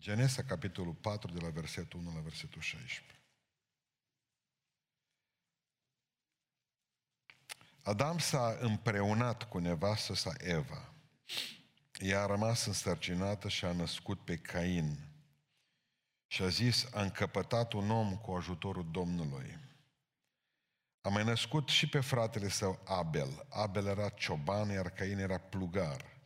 Genesa, capitolul 4, de la versetul 1 la versetul 16. Adam s-a împreunat cu nevastă sa Eva. Ea a rămas însărcinată și a născut pe Cain. Și a zis, a încăpătat un om cu ajutorul Domnului. A mai născut și pe fratele său Abel. Abel era cioban, iar Cain era plugar.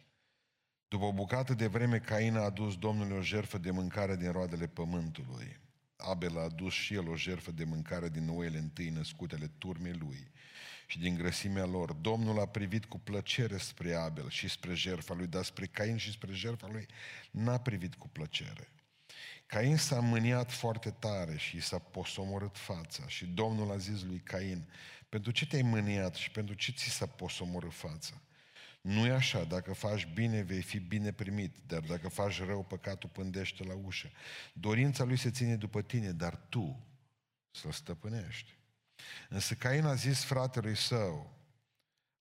După o bucată de vreme, Cain a adus Domnului o jertfă de mâncare din roadele pământului. Abel a adus și el o jertfă de mâncare din oile întâi născutele turmei lui și din grăsimea lor. Domnul a privit cu plăcere spre Abel și spre jertfa lui, dar spre Cain și spre jertfa lui n-a privit cu plăcere. Cain s-a mâniat foarte tare și s-a posomorât fața și Domnul a zis lui Cain, pentru ce te-ai mâniat și pentru ce ți s-a posomorât fața? Nu e așa, dacă faci bine, vei fi bine primit, dar dacă faci rău, păcatul pândește la ușă. Dorința lui se ține după tine, dar tu să-l stăpânești. Însă Cain a zis fratelui său,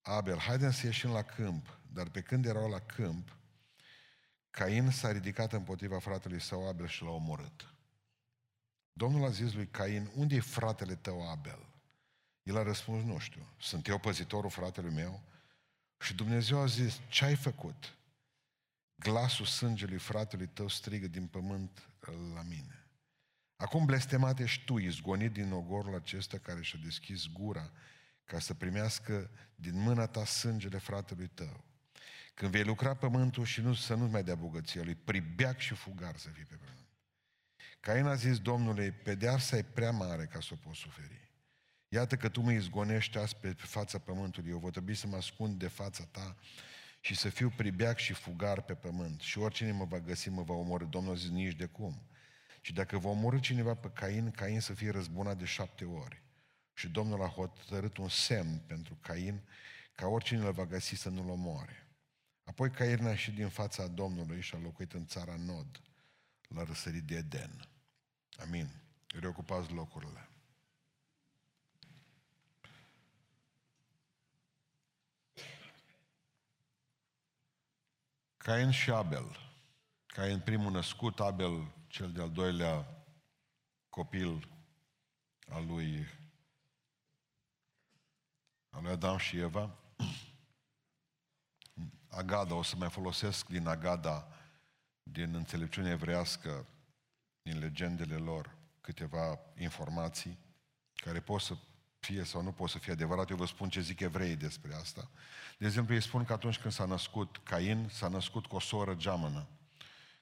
Abel, haidem să ieșim la câmp. Dar pe când erau la câmp, Cain s-a ridicat împotriva fratelui său Abel și l-a omorât. Domnul a zis lui Cain, unde e fratele tău Abel? El a răspuns, nu știu, sunt eu păzitorul fratelui meu? Și Dumnezeu a zis, ce ai făcut? Glasul sângelui fratelui tău strigă din pământ la mine. Acum blestemat ești tu, izgonit din ogorul acesta care și-a deschis gura ca să primească din mâna ta sângele fratelui tău. Când vei lucra pământul și nu, să nu mai dea bogăție lui, pribeac și fugar să fii pe pământ. Cain a zis Domnului, pedeapsa e prea mare ca să o pot suferi. Iată că tu mă izgonești azi pe fața pământului, eu vă trebui să mă ascund de fața ta și să fiu pribeac și fugar pe pământ. Și oricine mă va găsi, mă va omorâ. Domnul a zis, nici de cum. Și dacă va omorâ cineva pe Cain, Cain să fie răzbunat de șapte ori. Și Domnul a hotărât un semn pentru Cain, ca oricine îl va găsi să nu-l omoare. Apoi Cain a ieșit din fața Domnului și a locuit în țara Nod, la răsărit de Eden. Amin. Reocupați locurile. Cain și Abel. Cain primul născut, Abel cel de-al doilea copil al lui, al lui Adam și Eva. Agada, o să mai folosesc din Agada, din înțelepciune evrească, din legendele lor, câteva informații care pot să fie sau nu pot să fie adevărat, eu vă spun ce zic evreii despre asta. De exemplu, ei spun că atunci când s-a născut Cain, s-a născut cu o soră geamănă.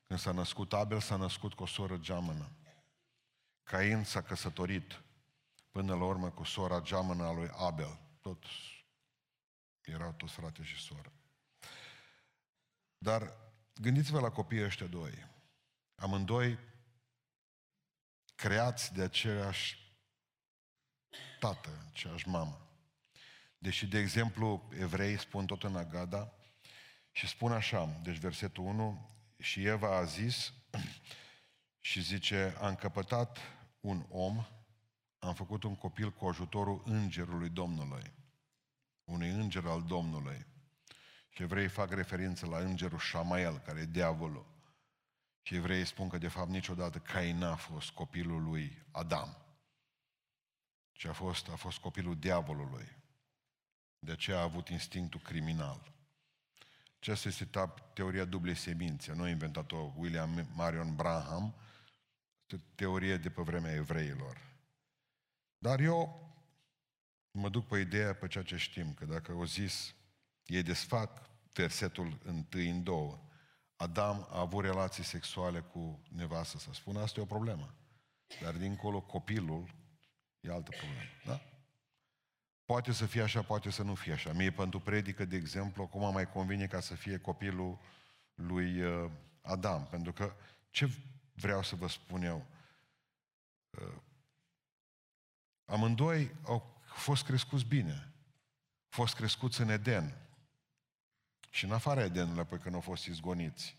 Când s-a născut Abel, s-a născut cu o soră geamănă. Cain s-a căsătorit până la urmă cu sora geamănă a lui Abel. Toți erau toți frate și soră. Dar gândiți-vă la copiii ăștia doi. Amândoi creați de aceeași tată, aceeași mamă. Deși, de exemplu, evrei spun tot în Agada și spun așa, deci versetul 1, și Eva a zis și zice, am căpătat un om, am făcut un copil cu ajutorul îngerului Domnului, unui înger al Domnului. Și evrei fac referință la îngerul Shamael, care e diavolul. Și evrei spun că de fapt niciodată Cain n-a fost copilul lui Adam, ci a fost, a fost copilul diavolului. De aceea a avut instinctul criminal. Aceasta este teoria dublei semințe. Nu a inventat-o William Marion Branham, este teorie de pe vremea evreilor. Dar eu mă duc pe ideea, pe ceea ce știm, că dacă o zis, ei desfac versetul întâi în două. Adam a avut relații sexuale cu nevastă, să spun, asta e o problemă. Dar dincolo, copilul e altă problemă. Da? Poate să fie așa, poate să nu fie așa. Mie pentru predică, de exemplu, acum mai convine ca să fie copilul lui uh, Adam. Pentru că ce vreau să vă spun eu? Uh, amândoi au fost crescuți bine. Au fost crescuți în Eden. Și în afara Edenului, apoi când au fost izgoniți.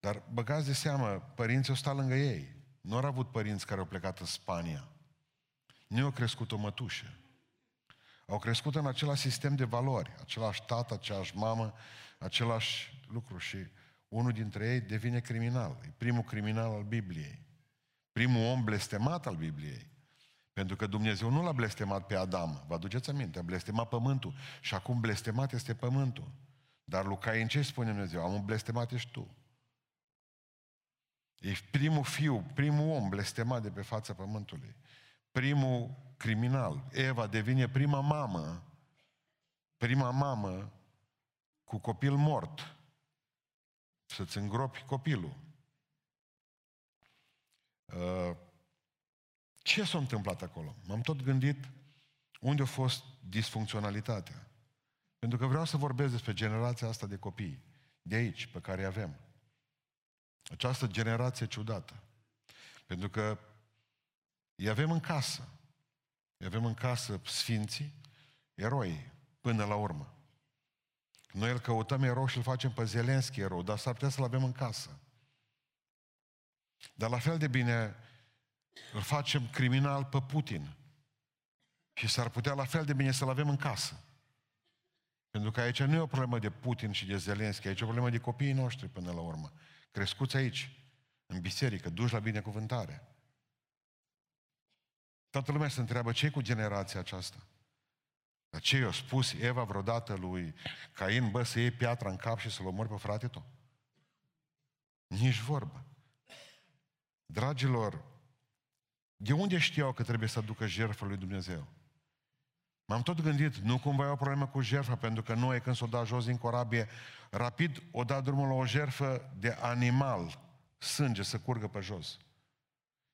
Dar băgați de seamă, părinții au stat lângă ei. Nu au avut părinți care au plecat în Spania. Nu au crescut o mătușă. Au crescut în același sistem de valori, același tată, aceeași mamă, același lucru și unul dintre ei devine criminal. E primul criminal al Bibliei. Primul om blestemat al Bibliei. Pentru că Dumnezeu nu l-a blestemat pe Adam. Vă aduceți aminte? A blestemat pământul. Și acum blestemat este pământul. Dar lui Cain ce spune Dumnezeu? Am un blestemat ești tu. Ești primul fiu, primul om blestemat de pe fața pământului. Primul criminal. Eva devine prima mamă, prima mamă cu copil mort. Să-ți îngropi copilul. Uh, ce s-a întâmplat acolo? M-am tot gândit unde a fost disfuncționalitatea. Pentru că vreau să vorbesc despre generația asta de copii, de aici, pe care îi avem. Această generație ciudată. Pentru că îi avem în casă. Îi avem în casă sfinții, eroi, până la urmă. Noi îl căutăm erou și îl facem pe Zelenski erou, dar s-ar putea să-l avem în casă. Dar la fel de bine îl facem criminal pe Putin. Și s-ar putea la fel de bine să-l avem în casă. Pentru că aici nu e o problemă de Putin și de Zelenski, aici e o problemă de copiii noștri până la urmă. Crescuți aici, în biserică, duși la binecuvântare. Toată lumea se întreabă ce cu generația aceasta. Dar ce i-a spus Eva vreodată lui Cain, bă, să iei piatra în cap și să-l omori pe frate tău? Nici vorbă. Dragilor, de unde știau că trebuie să aducă jertfă lui Dumnezeu? M-am tot gândit, nu cumva e o problemă cu jertfa, pentru că noi când s-o da jos din corabie, rapid o da drumul la o jertfă de animal, sânge să curgă pe jos.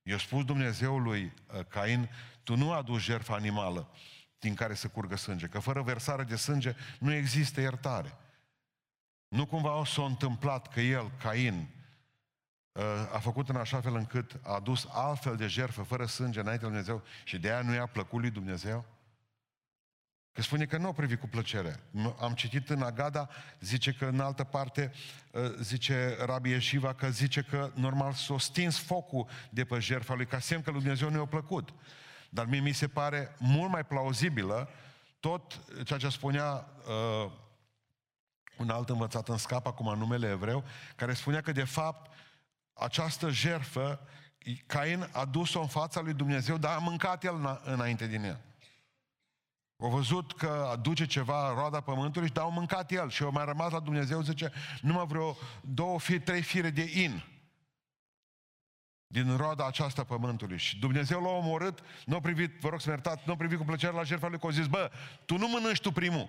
I-a spus Dumnezeului uh, Cain, tu nu aduci jertfa animală din care să curgă sânge, că fără versare de sânge nu există iertare. Nu cumva s-a întâmplat că el, Cain, uh, a făcut în așa fel încât a adus altfel de jertfă fără sânge înainte lui Dumnezeu și de aia nu i-a plăcut lui Dumnezeu? Că spune că nu o privi cu plăcere. Am citit în Agada, zice că în altă parte, uh, zice Rabbi Yeshiva, că zice că normal s-a stins focul de pe jertfa lui, ca semn că lui Dumnezeu nu i-a plăcut. Dar mie mi se pare mult mai plauzibilă tot ceea ce spunea uh, un alt învățat în scap, acum numele evreu, care spunea că de fapt această jertfă Cain a dus-o în fața lui Dumnezeu, dar a mâncat el înainte din ea. Au văzut că aduce ceva roada pământului și au mâncat el. Și au mai rămas la Dumnezeu, zice, numai vreo două, fire, trei fire de in din roada aceasta pământului. Și Dumnezeu l-a omorât, nu a privit, vă rog să mă iertați, nu a privit cu plăcere la jertfa lui, că a zis, bă, tu nu mănânci tu primul.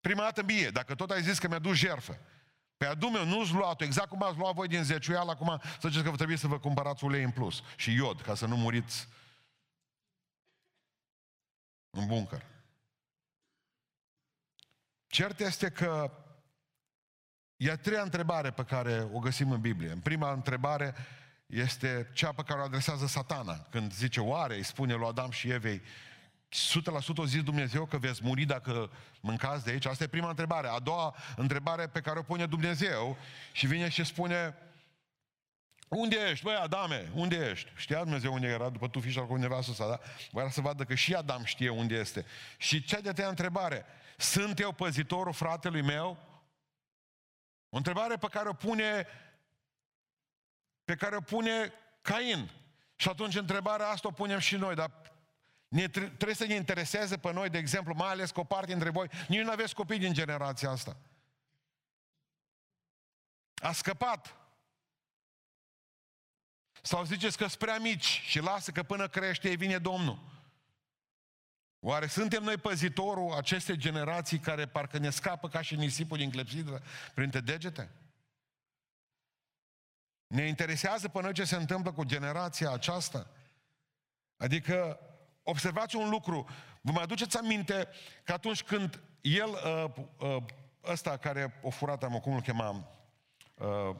Prima dată mie, dacă tot ai zis că mi-a dus jertfă. Pe adu meu nu-ți luat exact cum ați luat voi din zeciuial, acum să ziceți că vă trebuie să vă cumpărați ulei în plus și iod, ca să nu muriți în buncăr. Cert este că e a treia întrebare pe care o găsim în Biblie. În prima întrebare este cea pe care o adresează satana. Când zice, oare, îi spune lui Adam și Evei, 100% o zis Dumnezeu că veți muri dacă mâncați de aici? Asta e prima întrebare. A doua întrebare pe care o pune Dumnezeu și vine și spune, unde ești? Băi, Adame, unde ești? Știa Dumnezeu unde era după tu fișa cu nevastă sa, da? Voia să vadă că și Adam știe unde este. Și cea de-a întrebare, sunt eu păzitorul fratelui meu? O întrebare pe care o pune pe care o pune Cain. Și atunci întrebarea asta o punem și noi, dar ne, trebuie să ne intereseze pe noi, de exemplu, mai ales că o parte dintre voi, nici nu aveți copii din generația asta. A scăpat sau ziceți că sunt prea mici și lasă că până crește ei vine Domnul. Oare suntem noi păzitorul acestei generații care parcă ne scapă ca și nisipul din clepsidră printre degete? Ne interesează pe noi ce se întâmplă cu generația aceasta? Adică, observați un lucru, vă mai aduceți aminte că atunci când el, uh, uh, ăsta care o furat, am cum îl chema, uh,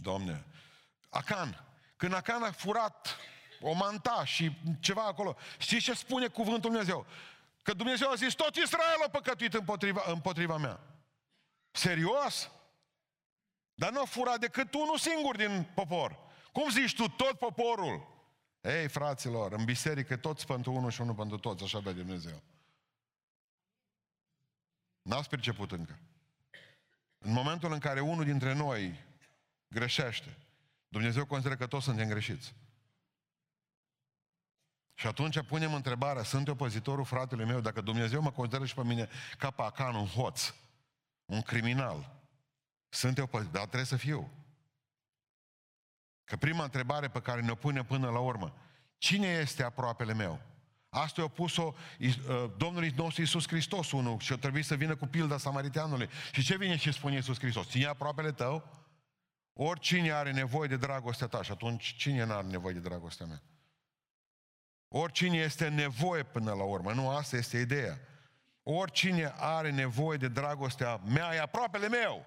Doamne, Acan. Când Acan a furat o manta și ceva acolo, știți ce spune cuvântul Dumnezeu? Că Dumnezeu a zis, tot Israel a păcătuit împotriva, împotriva mea. Serios? Dar nu a furat decât unul singur din popor. Cum zici tu, tot poporul? Ei, fraților, în biserică toți pentru unul și unul pentru toți, așa vede Dumnezeu. N-ați perceput încă. În momentul în care unul dintre noi greșește, Dumnezeu consideră că toți suntem greșiți. Și atunci punem întrebarea, sunt eu păzitorul fratelui meu, dacă Dumnezeu mă consideră și pe mine ca pacan, un hoț, un criminal, sunt eu păzitor, dar trebuie să fiu. Că prima întrebare pe care ne-o pune până la urmă, cine este aproapele meu? Asta i-a pus-o uh, Domnul nostru Iisus Hristos, unul, și a trebuit să vină cu pilda samariteanului. Și ce vine și spune Iisus Hristos? Ține aproapele tău? Oricine are nevoie de dragostea ta și atunci cine nu are nevoie de dragostea mea? Oricine este nevoie până la urmă, nu asta este ideea. Oricine are nevoie de dragostea mea e aproapele meu.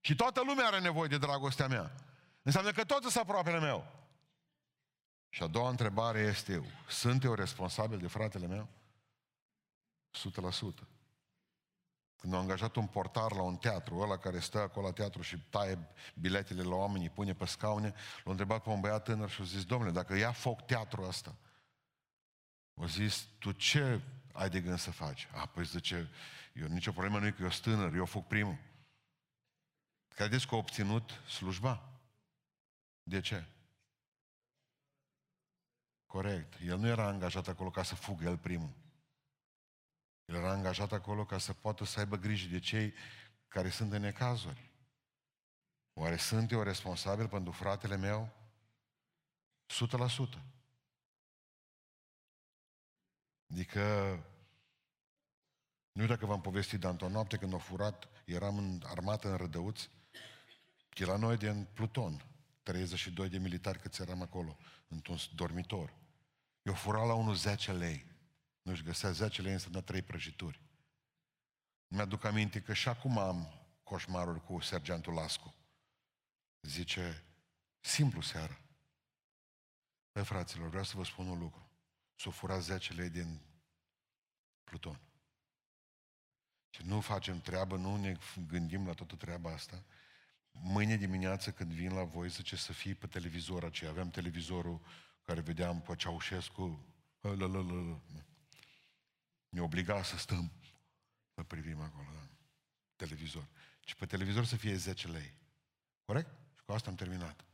Și toată lumea are nevoie de dragostea mea. Înseamnă că toți sunt aproapele meu. Și a doua întrebare este eu. Sunt eu responsabil de fratele meu? 100%. Când au angajat un portar la un teatru, ăla care stă acolo la teatru și taie biletele la oameni, pune pe scaune, l-a întrebat pe un băiat tânăr și a zis, domnule, dacă ia foc teatru ăsta, a zis, tu ce ai de gând să faci? A, păi zice, eu nicio problemă nu e că eu sunt tânăr, eu foc primul. Credeți că a obținut slujba? De ce? Corect. El nu era angajat acolo ca să fugă el primul. El era angajat acolo ca să poată să aibă grijă de cei care sunt în necazuri. Oare sunt eu responsabil pentru fratele meu? 100%. Adică, nu știu dacă v-am povestit, dar într-o noapte când au furat, eram în armată în Rădăuți, că la noi din Pluton, 32 de militari câți eram acolo, într-un dormitor. Eu fura la unul 10 lei. Nu-și găsea 10 lei, înseamnă 3 prăjituri. Mi-aduc aminte că și acum am coșmaruri cu sergentul Lascu. Zice, simplu seara. Păi fraților, vreau să vă spun un lucru. S-o fura 10 lei din Pluton. Și nu facem treabă, nu ne gândim la toată treaba asta. Mâine dimineață când vin la voi, zice să fii pe televizor aceea. Aveam televizorul care vedeam pe Ceaușescu, ne obliga să stăm, să privim acolo, da? televizor. Și pe televizor să fie 10 lei. Corect? Și cu asta am terminat.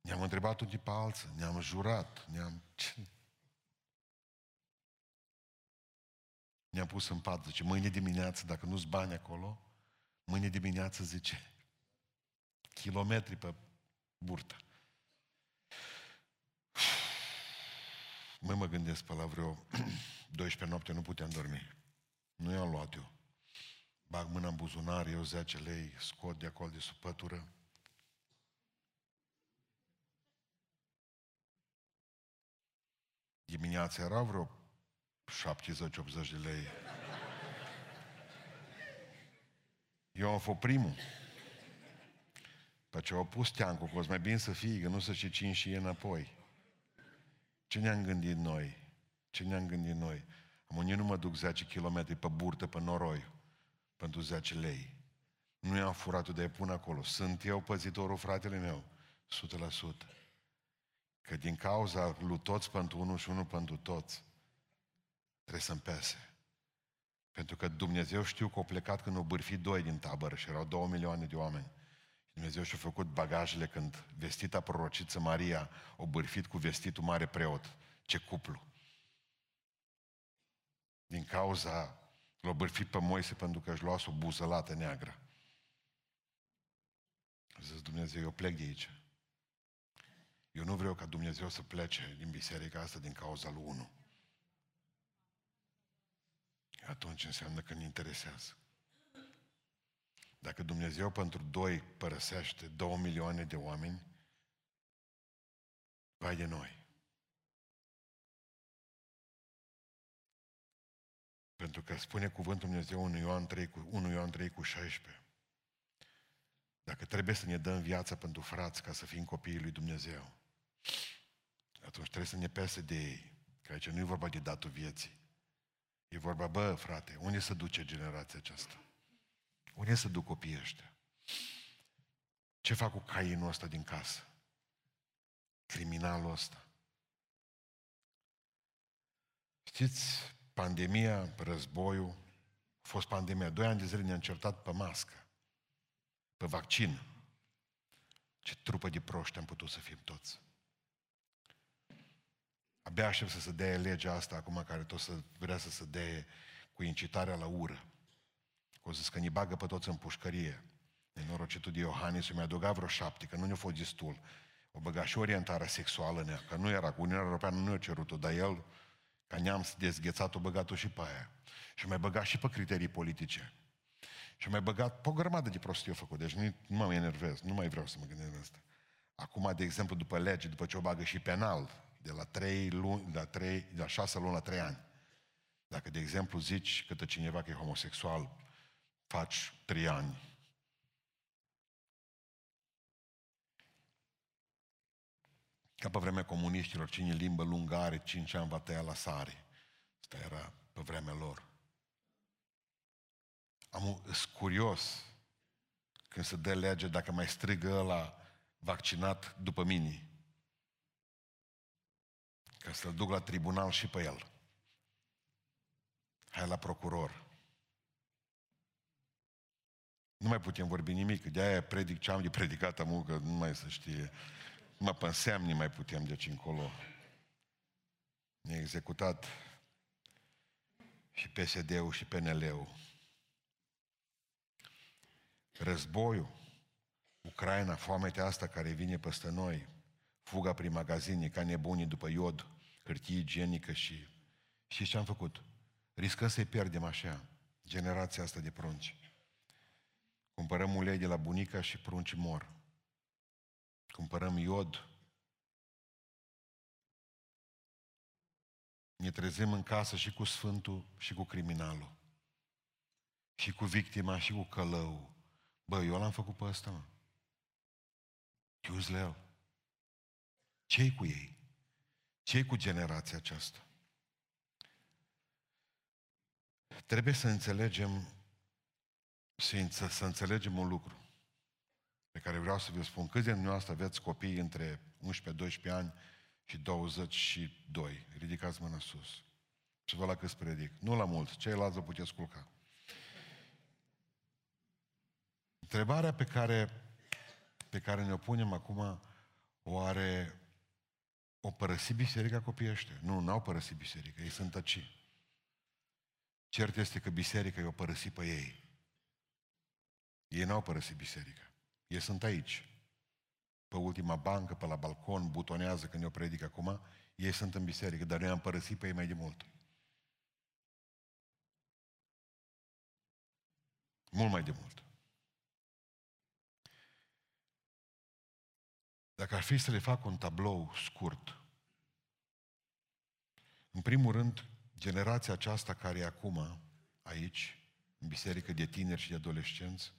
Ne-am întrebat unii pe alții, ne-am jurat, ne-am... Ne-am pus în pat, zice, mâine dimineață, dacă nu-ți bani acolo, mâine dimineață, zice, kilometri pe burtă. Mă mă gândesc pe la vreo 12 noapte nu puteam dormi. Nu i-am luat eu. Bag mâna în buzunar, eu 10 lei, scot de acolo de sub pătură. Dimineața era vreo 70-80 de lei. Eu am fost primul. Pe ce au pus teancul, că o mai bine să fie, că nu să și cin și e înapoi. Ce ne-am gândit noi? Ce ne-am gândit noi? Am unii nu mă duc 10 km pe burtă, pe noroi, pentru 10 lei. Nu i-am furat de pun acolo. Sunt eu păzitorul fratele meu? 100%. Că din cauza lui toți pentru unul și unul pentru toți, trebuie să-mi pese. Pentru că Dumnezeu știu că au plecat când au bârfit doi din tabără și erau două milioane de oameni. Dumnezeu și-a făcut bagajele când vestita prorociță Maria o bârfit cu vestitul mare preot. Ce cuplu! Din cauza l-a bârfit pe Moise pentru că își luase o buzălată neagră. Zis Dumnezeu, eu plec de aici. Eu nu vreau ca Dumnezeu să plece din biserica asta din cauza lui unu. Atunci înseamnă că ne interesează. Dacă Dumnezeu pentru doi părăsește două milioane de oameni, vai de noi. Pentru că spune cuvântul Dumnezeu 1 Ioan 3 cu, 1 Ioan 3 cu 16. Dacă trebuie să ne dăm viața pentru frați ca să fim copiii lui Dumnezeu, atunci trebuie să ne pese de ei. Că aici nu e vorba de datul vieții. E vorba, bă, frate, unde se duce generația aceasta? Unde se duc copiii ăștia? Ce fac cu cainul ăsta din casă? Criminalul ăsta. Știți, pandemia, războiul, a fost pandemia, doi ani de zile ne-am certat pe mască. pe vaccin. Ce trupă de proști am putut să fim toți. Abia aștept să se dea legea asta acum care tot să vrea să se dea cu incitarea la ură. O să că ne bagă pe toți în pușcărie. Nenorocitul de Iohannis mi-a adăugat vreo șapte, că nu ne-a fost destul. O băga și orientarea sexuală în ea, că nu era, cu Uniunea Europeană nu i-a cerut-o, dar el, ca neam dezghețat, o băgat-o și pe aia. Și mai băgat și pe criterii politice. Și mai băgat pe o grămadă de prostii eu făcut, deci nu, nu mă enervez, nu mai vreau să mă gândesc la asta. Acum, de exemplu, după lege, după ce o bagă și penal, de la, 3 luni, de la, 3, de la 6 luni la 3 ani. Dacă, de exemplu, zici către cineva că e homosexual, faci 3 ani. Ca pe vremea comuniștilor, cine limbă lungă are 5 ani va tăia la sare. Asta era pe vremea lor. Am curios când se dă lege dacă mai strigă la vaccinat după mine. Ca să-l duc la tribunal și pe el. Hai la procuror. Nu mai putem vorbi nimic, de aia predic ce am de predicat am că nu mai să știe. Mă pânseam, nu mai putem de aici încolo. Ne-a executat și PSD-ul și PNL-ul. Războiul, Ucraina, foamea asta care vine peste noi, fuga prin magazine ca nebunii după iod, hârtie igienică și... Și ce am făcut? Riscăm să-i pierdem așa, generația asta de prunci. Cumpărăm ulei de la bunica și prunci mor. Cumpărăm iod. Ne trezim în casă și cu Sfântul și cu criminalul. Și cu victima și cu călău. Bă, eu l-am făcut pe ăsta, mă. Chiuzleu. ce cu ei? ce cu generația aceasta? Trebuie să înțelegem să, să înțelegem un lucru pe care vreau să vă spun. Câți de dumneavoastră aveți copii între 11-12 ani și 22? Ridicați mâna sus. Și vă la câți predic. Nu la mulți, ceilalți vă puteți culca. Întrebarea pe care, pe care ne-o punem acum, oare o părăsi biserica copiii ăștia? Nu, n-au părăsit biserica, ei sunt tăci. Cert este că biserica i-o părăsit pe ei. Ei n-au părăsit biserica. Ei sunt aici. Pe ultima bancă, pe la balcon, butonează când eu predic acum, ei sunt în biserică, dar noi am părăsit pe ei mai de mult. Mult mai de mult. Dacă ar fi să le fac un tablou scurt, în primul rând, generația aceasta care e acum aici, în biserică de tineri și de adolescenți,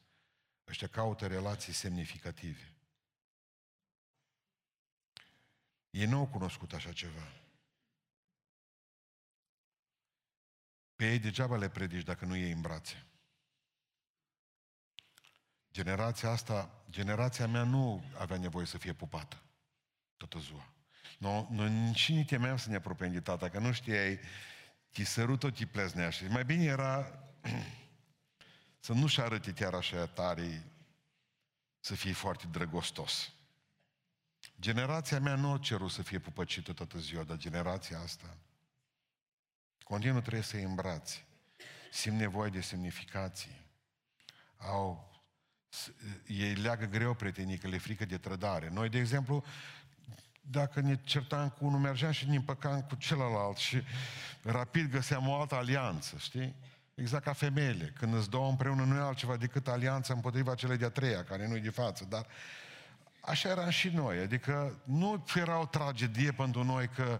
ăștia caută relații semnificative. Ei nu au cunoscut așa ceva. Pe ei degeaba le predici dacă nu iei în brațe. Generația asta, generația mea nu avea nevoie să fie pupată toată ziua. No, noi și ni temeam să ne apropiem de tata, că nu știai, ti sărut-o, ti pleznea și mai bine era să nu-și arăte chiar așa tare, să fie foarte drăgostos. Generația mea nu a cerut să fie pupăcită toată ziua, dar generația asta continuu trebuie să-i îmbrați. Simt nevoie de semnificații. Au, ei leagă greu prietenii, că le frică de trădare. Noi, de exemplu, dacă ne certam cu unul, mergeam și ne împăcam cu celălalt și rapid găseam o altă alianță, știi? Exact ca femeile. Când îți două împreună nu e altceva decât alianța împotriva celei de-a treia, care nu e de față, dar așa eram și noi. Adică nu era o tragedie pentru noi că,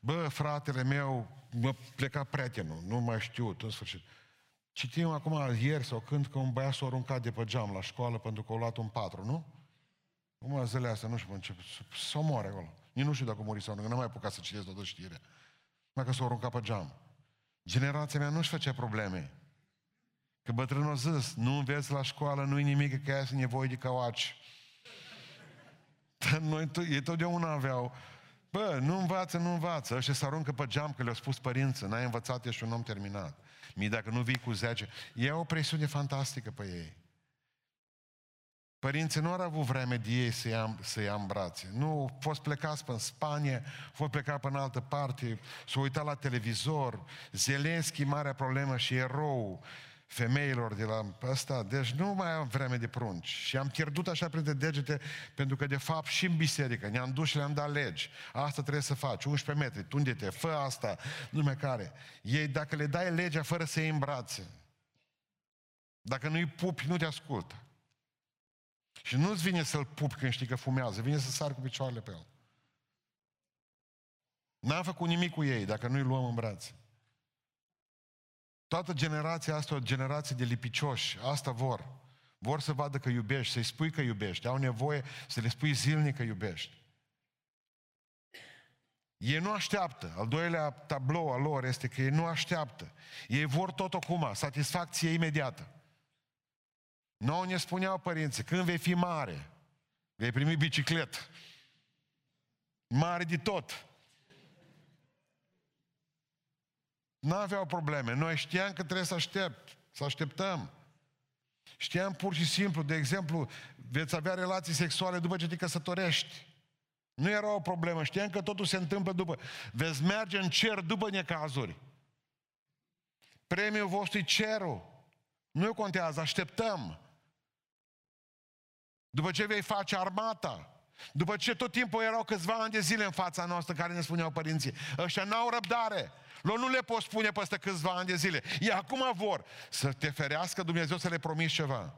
bă, fratele meu, mă pleca prietenul, nu mai știu, în sfârșit. Citim acum ieri sau când că un băiat s-a aruncat de pe geam la școală pentru că a luat un patru, nu? Cum zilele astea, nu știu, încep să moare acolo. Nici nu știu dacă a murit sau nu, că n-am mai apucat să citesc toată știrea. Mai că s-a aruncat pe geam. Generația mea nu-și făcea probleme. Că bătrânul a zis, nu înveți la școală, nu-i nimic, că ai nevoie de cauaci. Dar noi, ei totdeauna aveau, bă, nu învață, nu învață. Ăștia se aruncă pe geam că le-au spus părinții, n-ai învățat, ești un om terminat. Mie dacă nu vii cu 10, e o presiune fantastică pe ei. Părinții nu au avut vreme de ei să ia, să ia în brațe. Nu, au fost plecați în Spania, au fost plecat pe în altă parte, s-au uitat la televizor, Zelenski, marea problemă și erou femeilor de la ăsta, deci nu mai am vreme de prunci. Și am pierdut așa printre degete, pentru că de fapt și în biserică ne-am dus și le-am dat legi. Asta trebuie să faci, 11 metri, tunde-te, fă asta, nume care. Ei, dacă le dai legea fără să iei în brațe, dacă nu-i pupi, nu te ascultă. Și nu-ți vine să-l pup când știi că fumează, vine să sar cu picioarele pe el. N-am făcut nimic cu ei dacă nu-i luăm în brațe. Toată generația asta o generație de lipicioși. Asta vor. Vor să vadă că iubești, să-i spui că iubești. Au nevoie să le spui zilnic că iubești. Ei nu așteaptă. Al doilea tablou al lor este că ei nu așteaptă. Ei vor tot acum, satisfacție imediată. Noi ne spuneau părinții, când vei fi mare, vei primi bicicletă. Mare de tot. Nu aveau probleme. Noi știam că trebuie să aștept, să așteptăm. Știam pur și simplu, de exemplu, veți avea relații sexuale după ce te căsătorești. Nu era o problemă. Știam că totul se întâmplă după. Veți merge în cer după necazuri. Premiul vostru e cerul. Nu contează, așteptăm. După ce vei face armata, după ce tot timpul erau câțiva ani de zile în fața noastră care ne spuneau părinții, ăștia n-au răbdare, lor nu le poți spune peste câțiva ani de zile. Ei acum vor să te ferească Dumnezeu să le promiți ceva.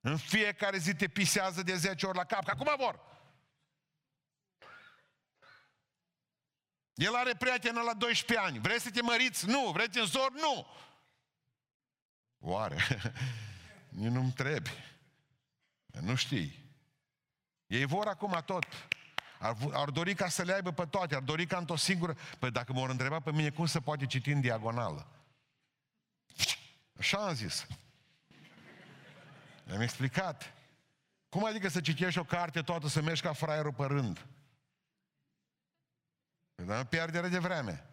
În fiecare zi te pisează de 10 ori la cap, că acum vor. El are prietenă la 12 ani. Vrei să te măriți? Nu. Vrei să te însori? Nu. Oare? nu-mi trebuie. Nu știi. Ei vor acum tot. Ar, ar dori ca să le aibă pe toate, ar dori ca într-o singură... Păi dacă m-au întrebat pe mine cum se poate citi în diagonală. Așa am zis. Le-am explicat. Cum adică să citești o carte toată, să mergi ca fraierul pe rând? Păi, dar pierdere de vreme.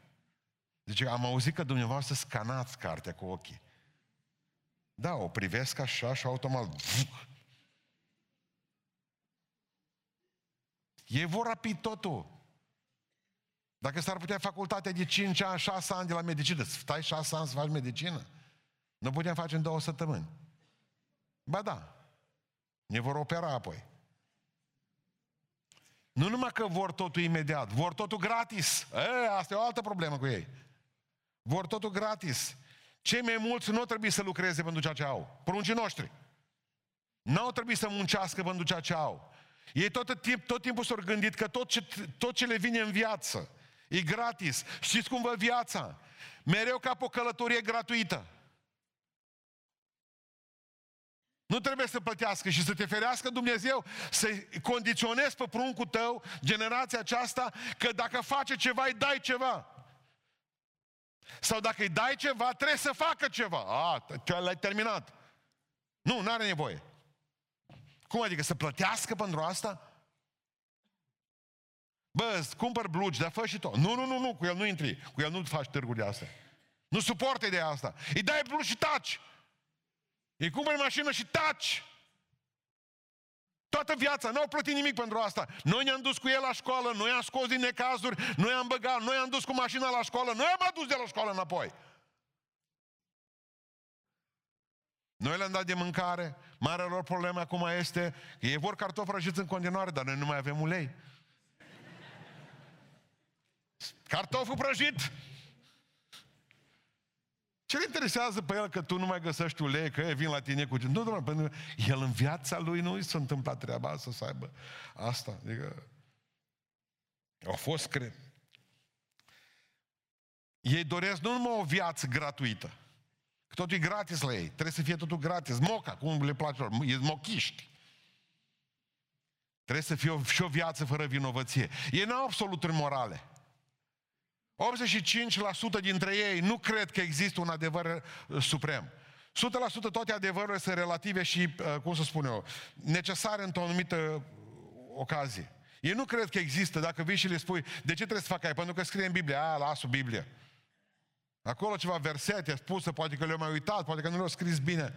Zice, am auzit că dumneavoastră scanați cartea cu ochii. Da, o privesc așa și automat Ei vor rapi totul. Dacă s-ar putea facultatea de 5 ani, 6 ani de la medicină, stai 6 ani să faci medicină? Nu putem face în două săptămâni. Ba da. Ne vor opera apoi. Nu numai că vor totul imediat, vor totul gratis. E, asta e o altă problemă cu ei. Vor totul gratis. Cei mai mulți nu trebuie să lucreze pentru ceea ce au. Pruncii noștri. Nu au trebuit să muncească pentru ceea ce au. Ei tot, timp, tot timpul s-au gândit că tot ce, tot ce le vine în viață e gratis. Știți cum vă viața? Mereu ca pe o călătorie gratuită. Nu trebuie să plătească și să te ferească Dumnezeu să condiționezi pe pruncul tău, generația aceasta, că dacă face ceva, îi dai ceva. Sau dacă îi dai ceva, trebuie să facă ceva. A, l-ai terminat. Nu, nu are nevoie. Cum adică să plătească pentru asta? Bă, îți cumpăr blugi, dar fă și tot. Nu, nu, nu, nu, cu el nu intri. Cu el nu faci târguri de asta. Nu suporte de asta. Îi dai blugi și taci. Îi cumpări mașină și taci. Toată viața, n-au plătit nimic pentru asta. Noi ne-am dus cu el la școală, noi am scos din necazuri, noi am băgat, noi am dus cu mașina la școală, noi am adus de la școală înapoi. Noi le-am dat de mâncare, marea lor problemă acum este că ei vor cartofi răjiți în continuare, dar noi nu mai avem ulei. Cartoful prăjit! Ce le interesează pe el că tu nu mai găsești ulei, că e vin la tine cu... Nu, doamne, pentru că el în viața lui nu i s-a întâmplat treaba asta să aibă asta. Adică au fost cre... Ei doresc nu numai o viață gratuită, Că totul e gratis la ei. Trebuie să fie totul gratis. Moca, cum le place lor. E mochiști. Trebuie să fie o, și o viață fără vinovăție. Ei nu au absoluturi morale. 85% dintre ei nu cred că există un adevăr uh, suprem. 100% toate adevărurile sunt relative și, uh, cum să spun eu, necesare într-o anumită ocazie. Ei nu cred că există, dacă vii și le spui, de ce trebuie să fac aia? Pentru că scrie în Biblie, a, lasă Biblia. Acolo ceva versete spuse, poate că le-au mai uitat, poate că nu le-au scris bine.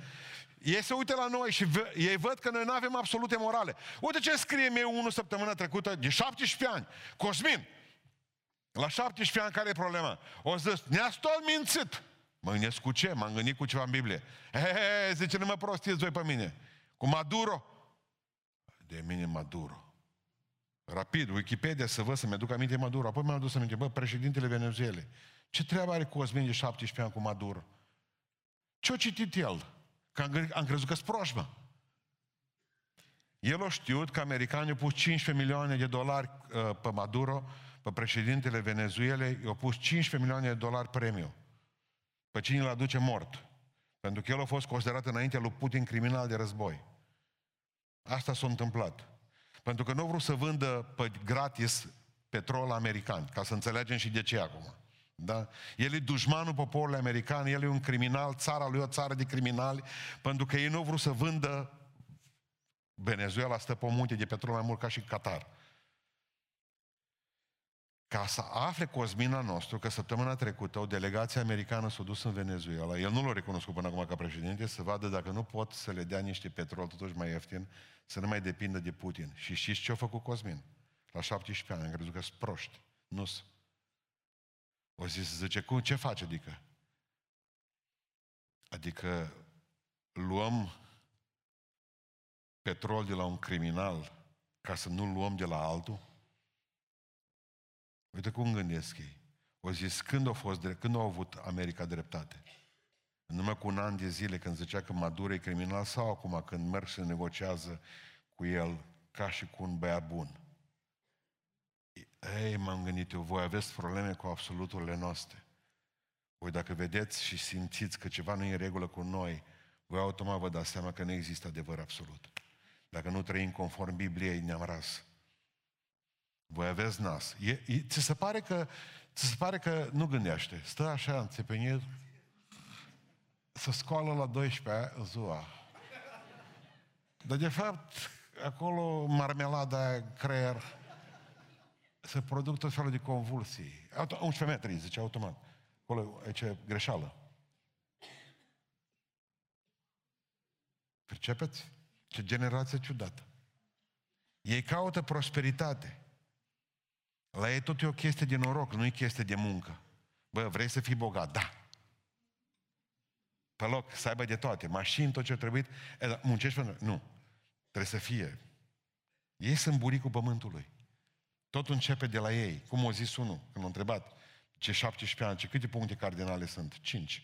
ei se uită la noi și v- ei văd că noi nu avem absolute morale. Uite ce scrie mie unul săptămâna trecută, de 17 ani. Cosmin, la 17 ani care e problema? O zis, ne-ați tot mințit. Mă gândesc cu ce? M-am gândit cu ceva în Biblie. He, he, he, zice, nu mă prostiți voi pe mine. Cu Maduro? De mine Maduro. Rapid, Wikipedia să văd, să-mi aduc aminte Maduro. Apoi mi-am adus aminte, bă, președintele Venezuelei. Ce treabă are Cosmin de 17 ani cu Maduro? Ce-a citit el? Că am, am crezut că-s proșmă. El a știut că americanii au pus 15 milioane de dolari uh, pe Maduro, pe președintele Venezuelei, i-au pus 15 milioane de dolari premiu. Pe cine îl aduce mort. Pentru că el a fost considerat înainte lui Putin criminal de război. Asta s-a întâmplat. Pentru că nu au vrut să vândă pe gratis petrol american, ca să înțelegem și de ce acum. Da? El e dușmanul poporului american, el e un criminal, țara lui e o țară de criminali, pentru că ei nu au vrut să vândă Venezuela stă pe munte de petrol mai mult ca și Qatar. Ca să afle Cosmina nostru că săptămâna trecută o delegație americană s-a dus în Venezuela, el nu l-a recunoscut până acum ca președinte, să vadă dacă nu pot să le dea niște petrol totuși mai ieftin, să nu mai depindă de Putin. Și știți ce a făcut Cosmin? La 17 ani, am crezut că sunt proști. nu -s. O zis, zice, cum, ce face, adică? Adică luăm petrol de la un criminal ca să nu luăm de la altul? Uite cum gândesc ei. O zis, când a, fost, când a avut America dreptate? În numai cu un an de zile când zicea că Maduro e criminal sau acum când merg și negociază cu el ca și cu un băiat bun? Ei, m-am gândit eu, voi aveți probleme cu absoluturile noastre. Voi dacă vedeți și simțiți că ceva nu e în regulă cu noi, voi automat vă dați seama că nu există adevăr absolut. Dacă nu trăim conform Bibliei, ne-am ras. Voi aveți nas. E, e, ți se pare că ți se pare că nu gândește. Stă așa înțepenit, să scoală la 12 ziua. Dar de fapt, acolo marmelada creier se produc tot felul de convulsii. 11 metri, zice automat. Acolo aici e greșeală. Percepeți? Ce generație ciudată. Ei caută prosperitate. La ei tot e o chestie de noroc, nu e chestie de muncă. Bă, vrei să fii bogat? Da. Pe loc, să aibă de toate. Mașini, tot ce trebuie. Da, muncești pentru... Nu. Trebuie să fie. Ei sunt buricul pământului. Totul începe de la ei. Cum o zis unul, când m-a întrebat ce 17 ani, ce câte puncte cardinale sunt? Cinci.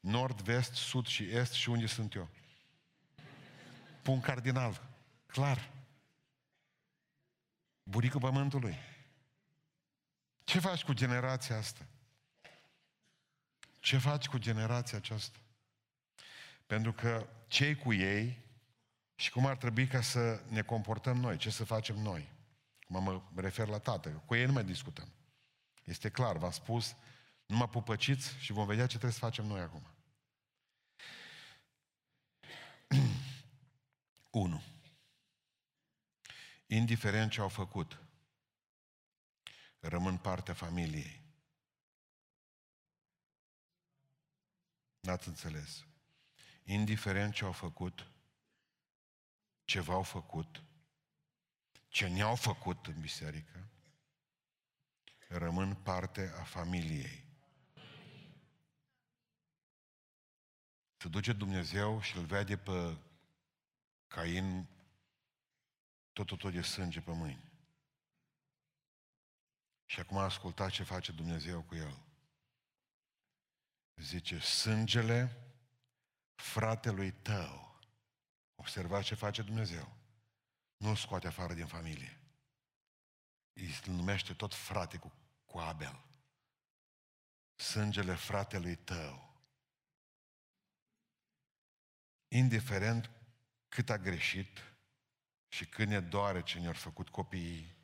Nord, vest, sud și est și unde sunt eu? Punct cardinal. Clar. Buricul pământului. Ce faci cu generația asta? Ce faci cu generația aceasta? Pentru că cei cu ei și cum ar trebui ca să ne comportăm noi, ce să facem noi. Mă, mă refer la tată, cu ei nu mai discutăm. Este clar, v-am spus, nu mă pupăciți și vom vedea ce trebuie să facem noi acum. 1. Indiferent ce au făcut, rămân partea familiei. N-ați înțeles. Indiferent ce au făcut, ce v-au făcut, ce ne-au făcut în biserică, rămân parte a familiei. Se duce Dumnezeu și îl vede pe Cain tot, tot de sânge pe mâini. Și acum ascultați ce face Dumnezeu cu el. Zice, sângele fratelui tău. Observați ce face Dumnezeu. Nu-l scoate afară din familie. Îi numește tot frate cu, cu Abel. Sângele fratelui tău. Indiferent cât a greșit și cât ne doare ce ne-au făcut copiii,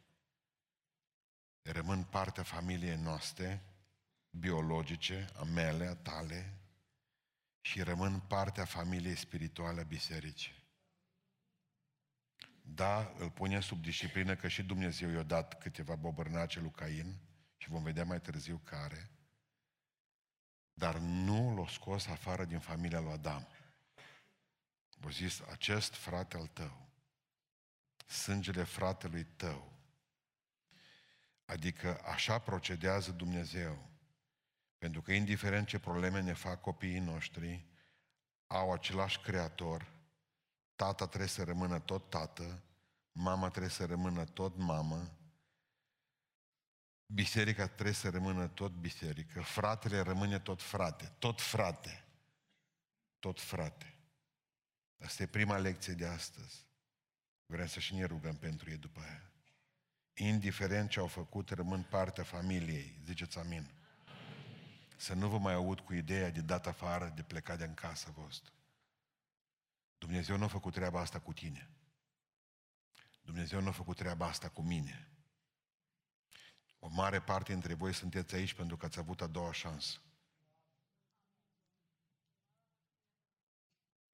rămân partea familiei noastre, biologice, a mele, a tale, și rămân partea familiei spirituale a bisericii. Da, îl pune sub disciplină că și Dumnezeu i-a dat câteva bobărnace lui Cain și vom vedea mai târziu care, dar nu l-a scos afară din familia lui Adam. Au zis, acest frate al tău, sângele fratelui tău, adică așa procedează Dumnezeu. Pentru că indiferent ce probleme ne fac copiii noștri, au același creator, tata trebuie să rămână tot tată, mama trebuie să rămână tot mamă, biserica trebuie să rămână tot biserică, fratele rămâne tot frate, tot frate, tot frate. Asta e prima lecție de astăzi. Vrem să și ne rugăm pentru ei după aia. Indiferent ce au făcut, rămân partea familiei. Ziceți amin. Să nu vă mai aud cu ideea de dat afară, de plecat de în casă voastră. Dumnezeu nu a făcut treaba asta cu tine. Dumnezeu nu a făcut treaba asta cu mine. O mare parte dintre voi sunteți aici pentru că ați avut a doua șansă.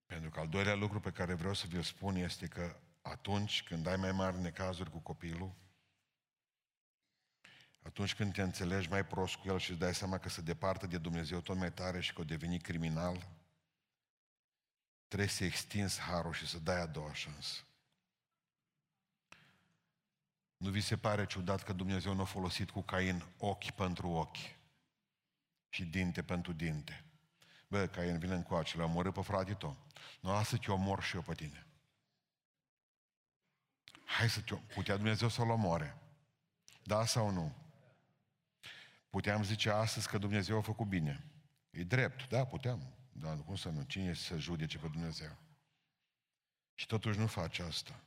Pentru că al doilea lucru pe care vreau să vi-l spun este că atunci când ai mai mari necazuri cu copilul, atunci când te înțelegi mai prost cu el și îți dai seama că se departă de Dumnezeu tot mai tare și că o deveni criminal, trebuie să extinzi harul și să dai a doua șansă. Nu vi se pare ciudat că Dumnezeu nu a folosit cu Cain ochi pentru ochi și dinte pentru dinte? Bă, Cain, vine în coace, l-a omorât pe frate tău. Nu, lasă te omor și eu pe tine. Hai să te Putea Dumnezeu să-l omoare. Da sau nu? Puteam zice astăzi că Dumnezeu a făcut bine. E drept, da, puteam. Dar cum să nu? Cine să judece pe Dumnezeu? Și totuși nu face asta.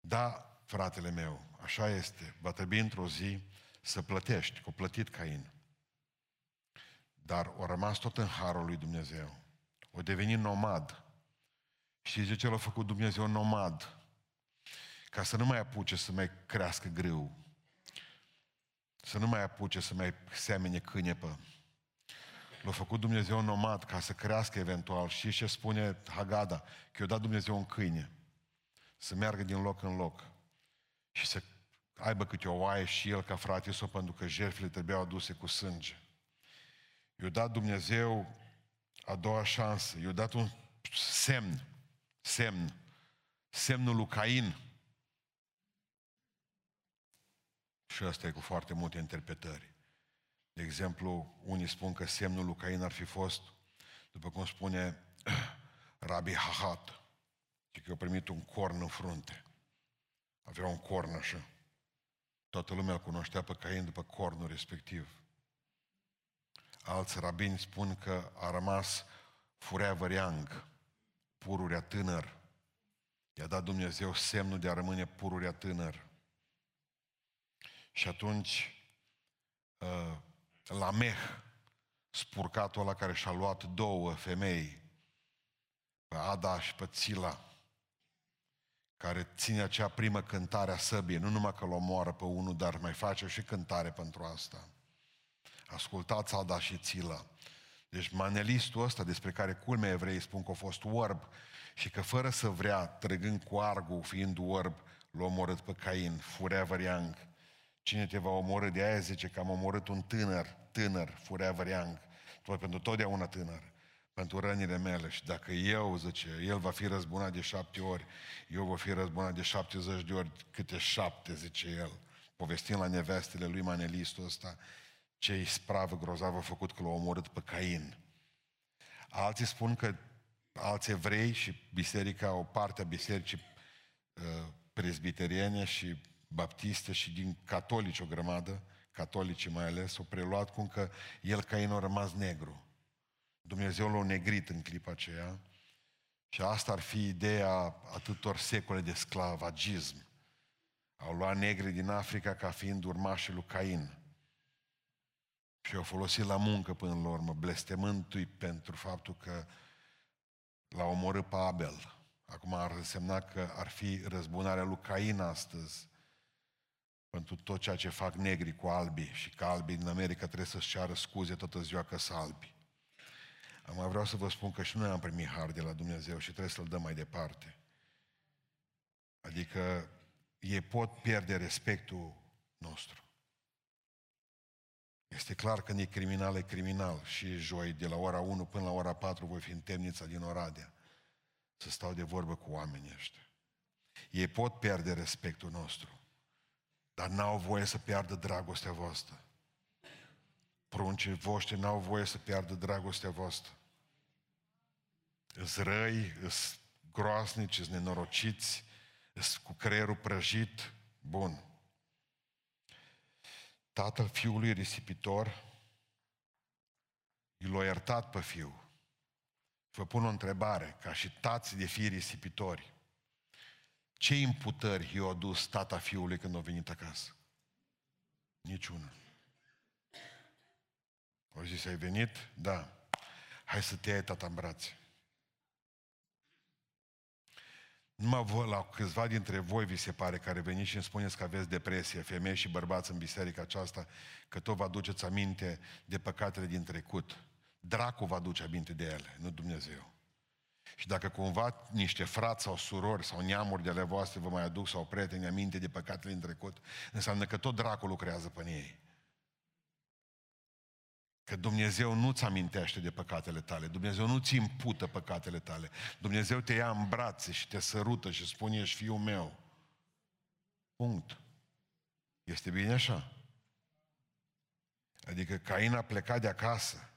Da, fratele meu, așa este. Va trebui într-o zi să plătești, că o plătit Cain. Dar o rămas tot în harul lui Dumnezeu. O devenit nomad. Și zice ce l-a făcut Dumnezeu nomad? Ca să nu mai apuce să mai crească grâu. Să nu mai apuce să mai semene câinepă. L-a făcut Dumnezeu nomad ca să crească eventual. Și ce spune Hagada? Că i-a dat Dumnezeu un câine. Să meargă din loc în loc. Și să aibă câte o oaie și el ca frate sau pentru că jertfele trebuiau aduse cu sânge. I-a dat Dumnezeu a doua șansă. I-a dat un semn. Semn. Semnul lui Cain. Și asta e cu foarte multe interpretări. De exemplu, unii spun că semnul lui Cain ar fi fost, după cum spune Rabbi Hahat, că a primit un corn în frunte. Avea un corn așa. Toată lumea îl cunoștea pe Cain după cornul respectiv. Alți rabini spun că a rămas furea yang, pururea tânăr. I-a dat Dumnezeu semnul de a rămâne pururea tânăr. Și atunci, uh, la Meh, spurcatul ăla care și-a luat două femei, pe Ada și pe Țila, care ține acea primă cântare a săbii, nu numai că l omoară pe unul, dar mai face și cântare pentru asta. Ascultați Ada și Țila. Deci manelistul ăsta despre care culmea evrei spun că a fost orb și că fără să vrea, trăgând cu argul, fiind orb, l-a omorât pe Cain, forever young. Cine te va omorâ? De aia zice că am omorât un tânăr, tânăr, forever young. Tot pentru totdeauna tânăr. Pentru rănile mele. Și dacă eu, zice, el va fi răzbunat de șapte ori, eu voi fi răzbunat de 70 de ori, câte șapte, zice el. Povestind la nevestele lui Manelistul ăsta, ce ispravă grozavă a făcut că l-a omorât pe Cain. Alții spun că alți evrei și biserica, o parte a bisericii uh, prezbiteriene și baptiste și din catolici o grămadă, catolici mai ales, au preluat cum că el Cain a rămas negru. Dumnezeu l-a negrit în clipa aceea și asta ar fi ideea atâtor secole de sclavagism. Au luat negri din Africa ca fiind urmașii lui Cain. Și au folosit la muncă până la urmă, blestemându-i pentru faptul că l-a omorât pe Abel. Acum ar însemna că ar fi răzbunarea lui Cain astăzi pentru tot ceea ce fac negri cu albi și că albii din America trebuie să-și ceară scuze toată ziua că sunt albi. Acum vreau să vă spun că și noi am primit har de la Dumnezeu și trebuie să-l dăm mai departe. Adică ei pot pierde respectul nostru. Este clar că e criminal, e criminal. Și joi, de la ora 1 până la ora 4, voi fi în temnița din Oradea. să stau de vorbă cu oamenii ăștia. Ei pot pierde respectul nostru, dar n-au voie să piardă dragostea voastră. Pruncii voștri n-au voie să piardă dragostea voastră. Îs răi, îs groasnici, îs nenorociți, îs cu creierul prăjit. Bun. Tatăl fiului risipitor l-a iertat pe fiu. Vă pun o întrebare, ca și tați de fii risipitori. Ce imputări i-a adus tata fiului când a venit acasă? Niciuna. Au zis, ai venit? Da. Hai să te iei tata în brațe. Numai vă, la câțiva dintre voi vi se pare care veniți și îmi spuneți că aveți depresie, femei și bărbați în biserica aceasta, că tot vă aduceți aminte de păcatele din trecut. Dracul vă aduce aminte de ele, nu Dumnezeu. Și dacă cumva niște frați sau surori sau neamuri de ale voastre vă mai aduc sau prieteni aminte de păcatele din trecut, înseamnă că tot dracul lucrează pe ei. Că Dumnezeu nu-ți amintește de păcatele tale, Dumnezeu nu-ți impută păcatele tale. Dumnezeu te ia în brațe și te sărută și spune, ești fiul meu. Punct. Este bine așa? Adică Cain a plecat de acasă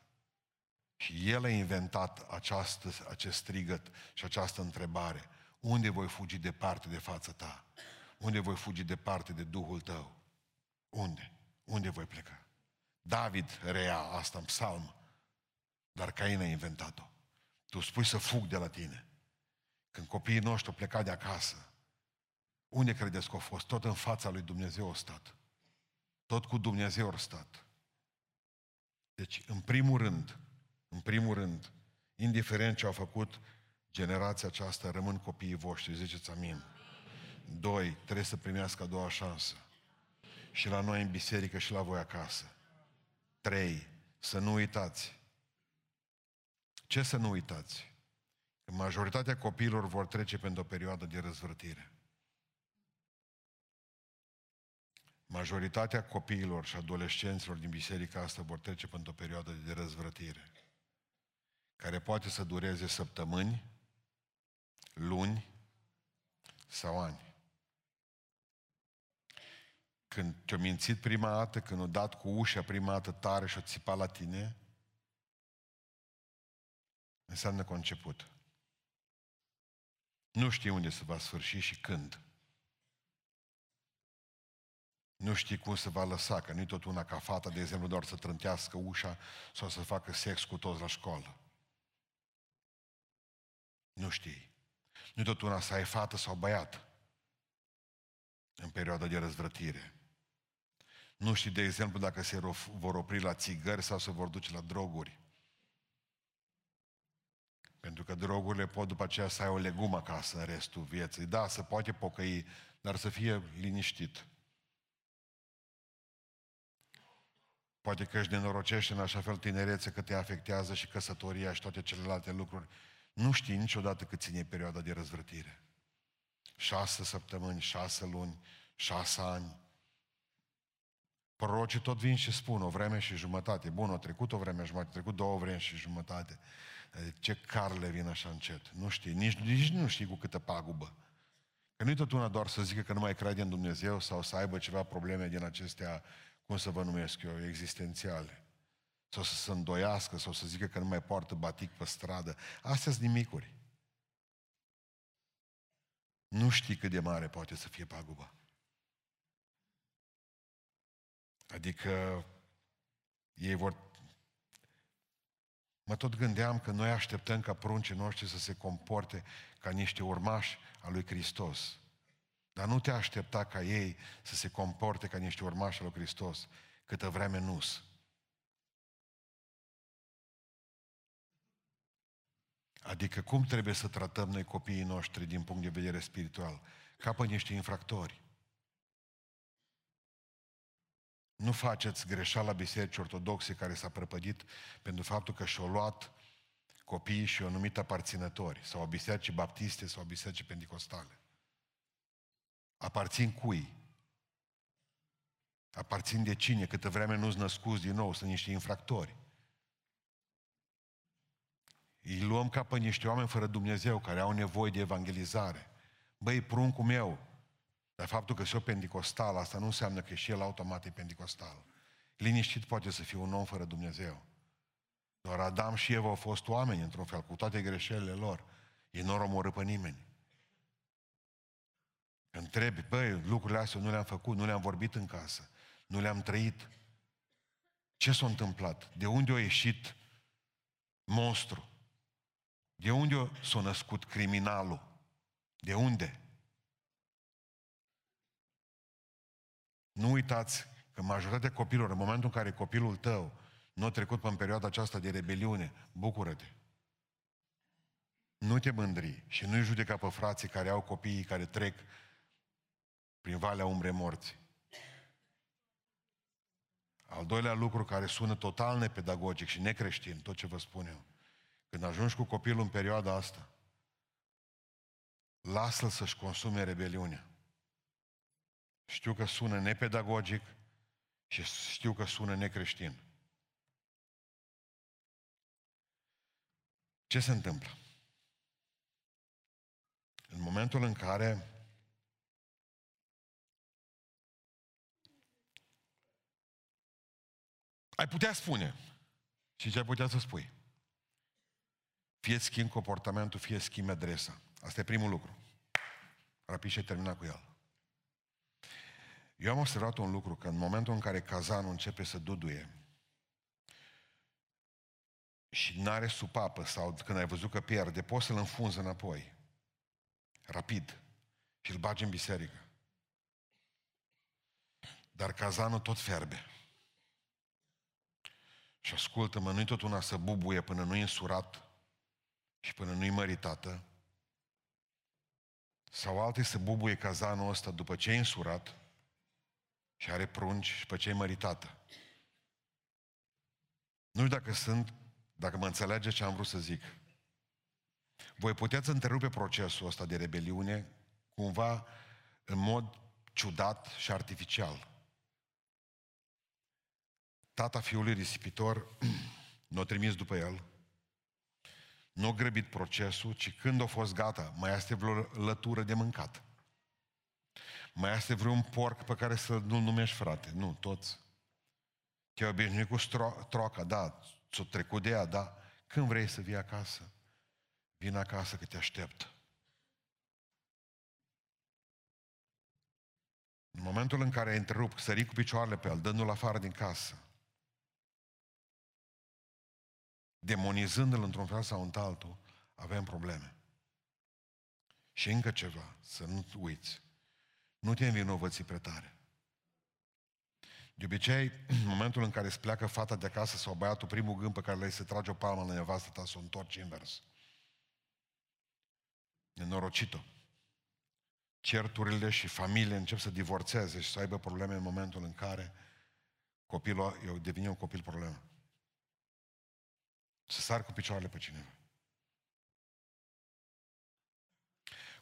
și el a inventat această, acest strigăt și această întrebare. Unde voi fugi departe de fața ta? Unde voi fugi departe de Duhul tău? Unde? Unde voi pleca? David reia asta în psalm, dar Cain a inventat-o. Tu spui să fug de la tine. Când copiii noștri au plecat de acasă, unde credeți că au fost? Tot în fața lui Dumnezeu au stat. Tot cu Dumnezeu au stat. Deci, în primul rând, în primul rând, indiferent ce au făcut generația aceasta, rămân copiii voștri, ziceți amin. Doi, trebuie să primească a doua șansă. Și la noi în biserică și la voi acasă. Trei, să nu uitați. Ce să nu uitați? Că majoritatea copiilor vor trece pentru o perioadă de răzvrătire. Majoritatea copiilor și adolescenților din biserica asta vor trece pentru o perioadă de răzvrătire, care poate să dureze săptămâni, luni sau ani. Când te-a mințit prima dată, când a dat cu ușa prima dată tare și a țipat la tine, înseamnă conceput. Nu știi unde se va sfârși și când. Nu știi cum se va lăsa, că nu-i tot una ca fata, de exemplu, doar să trântească ușa sau să facă sex cu toți la școală. Nu știi. Nu-i tot una să ai fată sau băiat în perioada de răzvrătire. Nu știi, de exemplu, dacă se vor opri la țigări sau se vor duce la droguri. Pentru că drogurile pot după aceea să ai o legumă acasă în restul vieții. Da, se poate pocăi, dar să fie liniștit. Poate că își nenorocește în așa fel tinerețe că te afectează și căsătoria și toate celelalte lucruri. Nu știi niciodată cât ține perioada de răzvrătire. Șase săptămâni, șase luni, șase ani, Prorocii tot vin și spun o vreme și jumătate. Bun, a trecut o vreme și jumătate, a trecut două vreme și jumătate. Ce carle vin așa încet? Nu știi, nici, nici nu știi cu câtă pagubă. Că nu-i tot una doar să zică că nu mai crede în Dumnezeu sau să aibă ceva probleme din acestea, cum să vă numesc eu, existențiale. Sau să se îndoiască, sau să zică că nu mai poartă batic pe stradă. Astea sunt nimicuri. Nu știi cât de mare poate să fie paguba. Adică ei vor... Mă tot gândeam că noi așteptăm ca pruncii noștri să se comporte ca niște urmași al lui Hristos. Dar nu te aștepta ca ei să se comporte ca niște urmași al lui Hristos, câtă vreme nu -s. Adică cum trebuie să tratăm noi copiii noștri din punct de vedere spiritual? Ca pe niște infractori. Nu faceți greșeala bisericii ortodoxe care s-a prăpădit pentru faptul că și-au luat copiii și au numit aparținători, sau a bisericii baptiste sau a bisericii pentecostale. Aparțin cui? Aparțin de cine? Câtă vreme nu-s născuți din nou, sunt niște infractori. Îi luăm ca pe niște oameni fără Dumnezeu, care au nevoie de evangelizare. Băi, pruncul meu, dar faptul că sunt pentecostal, asta nu înseamnă că și el automat e pentecostal. Liniștit poate să fie un om fără Dumnezeu. Doar Adam și Eva au fost oameni, într-un fel, cu toate greșelile lor. Ei nu au omorât pe nimeni. Întrebi, băi, lucrurile astea nu le-am făcut, nu le-am vorbit în casă, nu le-am trăit. Ce s-a întâmplat? De unde a ieșit monstru? De unde s-a născut criminalul? De unde? Nu uitați că majoritatea copilor, în momentul în care copilul tău nu a trecut pe în perioada aceasta de rebeliune, bucură-te. Nu te mândri și nu-i judeca pe frații care au copiii care trec prin valea umbre morții. Al doilea lucru care sună total nepedagogic și necreștin, tot ce vă spun eu. Când ajungi cu copilul în perioada asta, lasă-l să-și consume rebeliunea. Știu că sună nepedagogic și știu că sună necreștin. Ce se întâmplă? În momentul în care ai putea spune, și ce ai putea să spui? Fie schimb comportamentul, fie schimb adresa. Asta e primul lucru. Rapid și termina cu el. Eu am observat un lucru, că în momentul în care cazanul începe să duduie și nu are supapă sau când ai văzut că pierde, poți să-l înfunzi înapoi. Rapid. Și îl bagi în biserică. Dar cazanul tot ferbe. Și ascultă-mă, nu-i tot una să bubuie până nu-i însurat și până nu-i măritată, sau alte să bubuie cazanul ăsta după ce e însurat și are prunci și pe ce e măritată. Nu știu dacă sunt, dacă mă înțelege ce am vrut să zic. Voi puteți întrerupe procesul ăsta de rebeliune cumva în mod ciudat și artificial. Tata fiului risipitor nu a trimis după el, nu a grăbit procesul, ci când a fost gata, mai este vreo lătură de mâncat. Mai este vreun porc pe care să nu-l numești frate. Nu, toți. Te-ai obișnuit cu stro- troca, da, ți-o trecut de ea, da. Când vrei să vii acasă? Vin acasă că te aștept. În momentul în care ai întrerupt, sări cu picioarele pe el, dându-l afară din casă, demonizându-l într-un fel sau într-altul, avem probleme. Și încă ceva, să nu uiți. Nu te învinovăți prea tare. De obicei, în momentul în care îți pleacă fata de acasă sau băiatul, primul gând pe care le se trage o palmă la nevastă ta, să o întorci invers. Nenorocit-o. Certurile și familie încep să divorțeze și să aibă probleme în momentul în care copilul devine un copil problemă. Să sar cu picioarele pe cineva.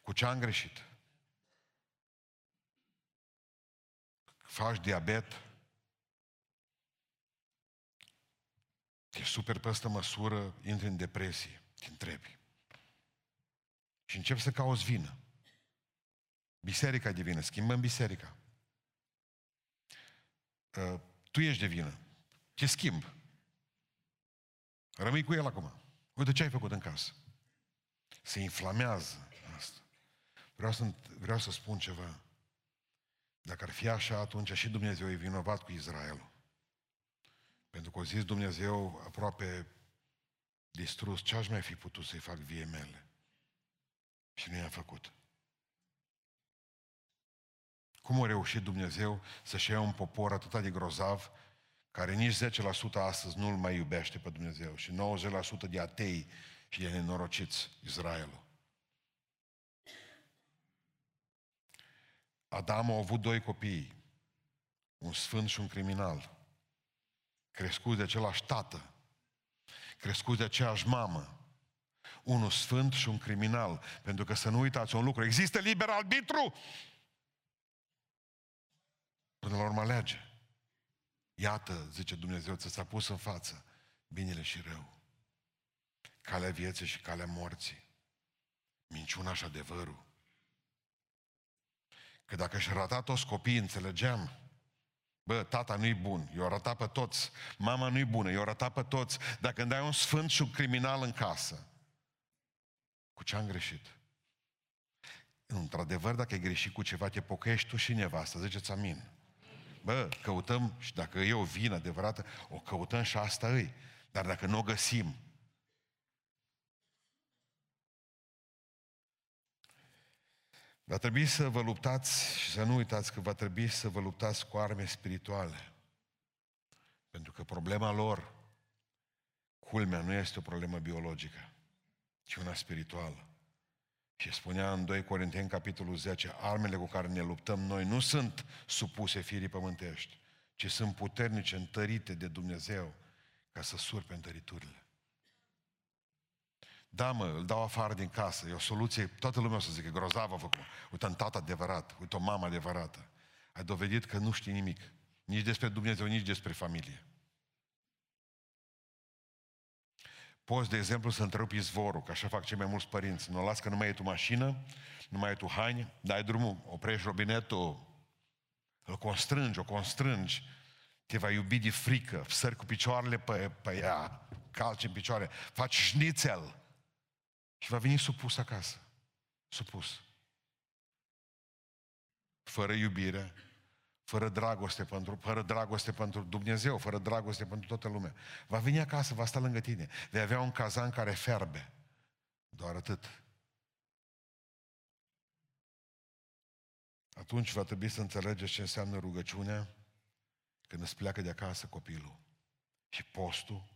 Cu ce am greșit? Faci diabet, te super peste măsură, intri în depresie, te întrebi. Și încep să cauți vină. Biserica e de vină, schimbăm biserica. Uh, tu ești de vină. Te schimb. Rămâi cu el acum. Uite ce ai făcut în casă. Se inflamează asta. Vreau să, vreau să spun ceva. Dacă ar fi așa, atunci și Dumnezeu e vinovat cu Israelul. Pentru că a zis Dumnezeu aproape distrus, ce aș mai fi putut să-i fac vie mele? Și nu i-a făcut. Cum a reușit Dumnezeu să-și ia un popor atât de grozav care nici 10% astăzi nu-L mai iubește pe Dumnezeu și 90% de atei și de nenorociți Israelul. Adam a avut doi copii, un sfânt și un criminal, crescuți de același tată, crescuți de aceeași mamă, unul sfânt și un criminal. Pentru că să nu uitați un lucru, există liber arbitru? Până la urmă alege. Iată, zice Dumnezeu, ți s-a pus în față binele și rău. calea vieții și calea morții. Minciuna și adevărul. Că dacă și rata toți copiii, înțelegeam, Bă, tata nu-i bun, i-o arătat pe toți. Mama nu-i bună, i-o arătat pe toți. Dacă când ai un sfânt și un criminal în casă, cu ce am greșit? Într-adevăr, dacă ai greșit cu ceva, te pocăiești tu și nevastă, ziceți amin. Bă, căutăm, și dacă e o vină adevărată, o căutăm și asta îi. Dar dacă nu o găsim, Va trebui să vă luptați și să nu uitați că va trebui să vă luptați cu arme spirituale. Pentru că problema lor, culmea, nu este o problemă biologică, ci una spirituală. Și spunea în 2 Corinteni, capitolul 10, armele cu care ne luptăm noi nu sunt supuse firii pământești, ci sunt puternice, întărite de Dumnezeu ca să surpe întăriturile. Da, mă, îl dau afară din casă, e o soluție, toată lumea o să zică, grozavă făcut. Uite un tată adevărat, uite o mamă adevărată. Ai dovedit că nu știi nimic, nici despre Dumnezeu, nici despre familie. Poți, de exemplu, să întrerupi izvorul, că așa fac cei mai mulți părinți. Nu las că nu mai e tu mașină, nu mai e tu haine, dai drumul, oprești robinetul, îl constrângi, o constrângi, te va iubi de frică, sări cu picioarele pe, pe ea, calci în picioare, faci șnițel și va veni supus acasă. Supus. Fără iubire, fără dragoste pentru, fără dragoste pentru Dumnezeu, fără dragoste pentru toată lumea. Va veni acasă, va sta lângă tine. Vei avea un cazan care ferbe. Doar atât. Atunci va trebui să înțelegeți ce înseamnă rugăciunea când îți pleacă de acasă copilul. Și postul.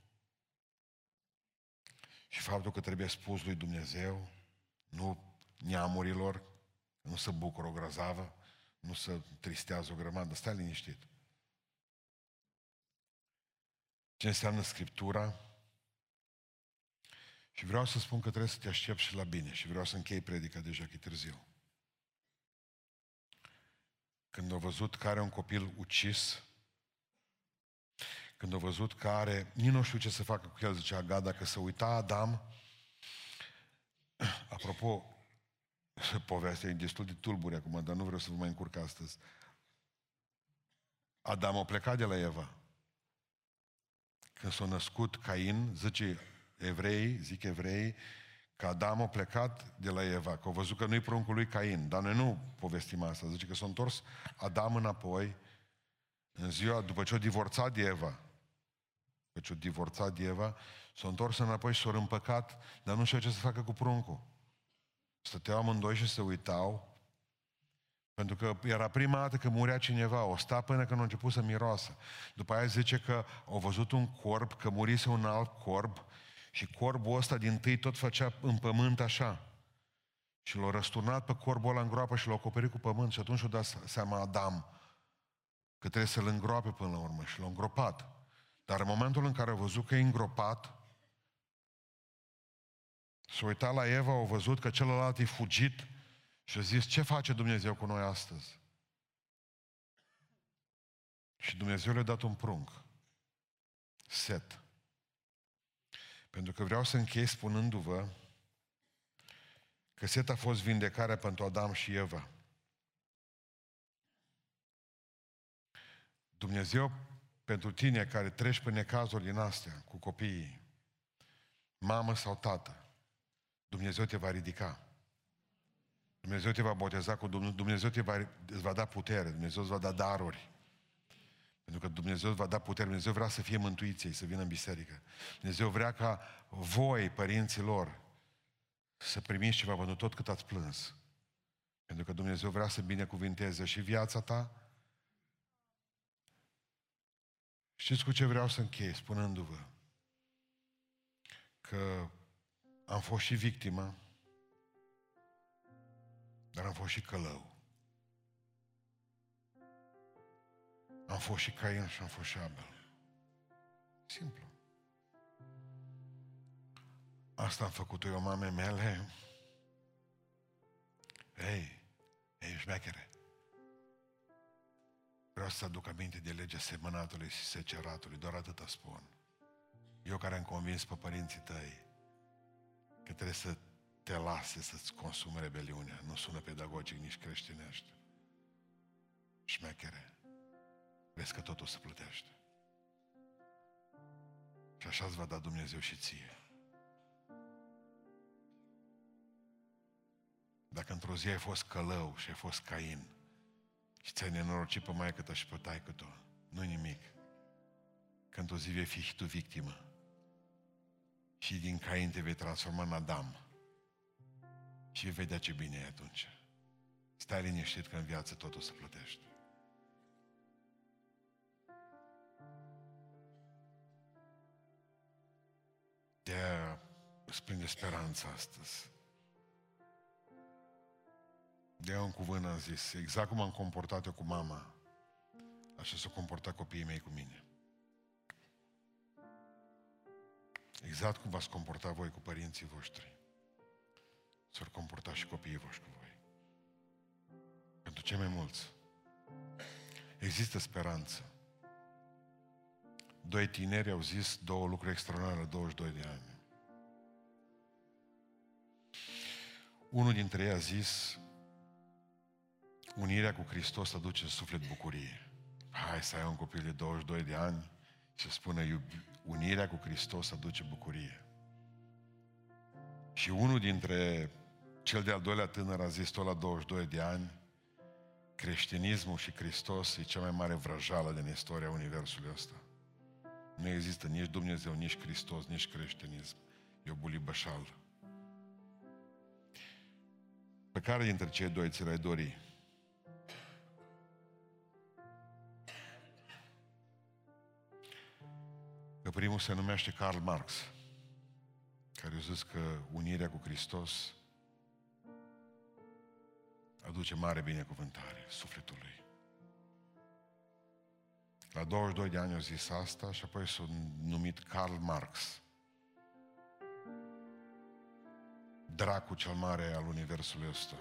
Și faptul că trebuie spus lui Dumnezeu, nu neamurilor, nu să bucură o grăzavă, nu să tristează o grămadă, stai liniștit. Ce înseamnă Scriptura? Și vreau să spun că trebuie să te aștept și la bine și vreau să închei predica deja că e târziu. Când au văzut care un copil ucis, când au văzut că are, nici nu știu ce să facă cu el, zicea Gad, dacă se uita Adam, apropo, povestea e destul de tulbure acum, dar nu vreau să vă mai încurc astăzi. Adam a plecat de la Eva. Când s-a născut Cain, zice evrei, zic evrei, că Adam a plecat de la Eva, că au văzut că nu-i pruncul lui Cain. Dar noi nu povestim asta. Zice că s-a întors Adam înapoi în ziua după ce a divorțat de Eva. Deci o divorțat de Eva, s-a întors înapoi și s-a împăcat, dar nu știu ce să facă cu pruncul. Stăteau amândoi și se uitau, pentru că era prima dată că murea cineva, o sta până când a început să miroasă. După aia zice că au văzut un corb, că murise un alt corb și corbul ăsta din tâi tot făcea în pământ așa. Și l-a răsturnat pe corbul ăla în groapă și l-a acoperit cu pământ și atunci a dat seama Adam că trebuie să-l îngroape până la urmă și l-a îngropat. Dar în momentul în care a văzut că e îngropat, s-a uitat la Eva, a văzut că celălalt e fugit și a zis, ce face Dumnezeu cu noi astăzi? Și Dumnezeu le-a dat un prunc. Set. Pentru că vreau să închei spunându-vă că set a fost vindecarea pentru Adam și Eva. Dumnezeu pentru tine care treci pe necazuri din astea cu copiii, mamă sau tată, Dumnezeu te va ridica. Dumnezeu te va boteza cu Dumnezeu, Dumnezeu te va, îți va da putere, Dumnezeu îți va da daruri. Pentru că Dumnezeu îți va da putere, Dumnezeu vrea să fie mântuiții, să vină în biserică. Dumnezeu vrea ca voi, părinții lor, să primiți ceva pentru tot cât ați plâns. Pentru că Dumnezeu vrea să binecuvinteze și viața ta, Știți cu ce vreau să închei, spunându-vă? Că am fost și victimă, dar am fost și călău. Am fost și Cain și am fost și Abel. Simplu. Asta am făcut eu mamei mele. Ei, ei, șmechere. Vreau să aduc aminte de legea semănatului și seceratului, doar atâta spun. Eu care am convins pe părinții tăi că trebuie să te lase să-ți consume rebeliunea. Nu sună pedagogic, nici creștinește. Șmechere. Vezi că totul se plătește. Și așa îți va da Dumnezeu și ție. Dacă într-o zi ai fost călău și ai fost cain și ți-ai nenorocit pe mai ta și pe taică tu, nu nimic. Că într-o zi vei fi și tu victimă. Și din Cain te vei transforma în Adam. Și vei vedea ce bine e atunci. Stai liniștit că în viață totul se plătește. De îți prinde speranța astăzi. De un cuvânt am zis, exact cum am comportat eu cu mama, așa s-au comportat copiii mei cu mine. Exact cum v-ați comportat voi cu părinții voștri. S-au comportat și copiii voștri cu voi. Pentru cei mai mulți. Există speranță. Doi tineri au zis două lucruri extraordinare la 22 de ani. Unul dintre ei a zis, unirea cu Hristos aduce în suflet bucurie. Hai să ai un copil de 22 de ani și spună, unirea cu Hristos aduce bucurie. Și unul dintre cel de-al doilea tânăr a zis tot la 22 de ani, creștinismul și Hristos e cea mai mare vrăjală din istoria Universului ăsta. Nu există nici Dumnezeu, nici Hristos, nici creștinism. E o bulibășală. Pe care dintre cei doi ți l-ai dori? Că primul se numește Karl Marx, care a zis că unirea cu Hristos aduce mare binecuvântare sufletului. La 22 de ani a zis asta și apoi s-a numit Karl Marx. Dracul cel mare al universului ăsta.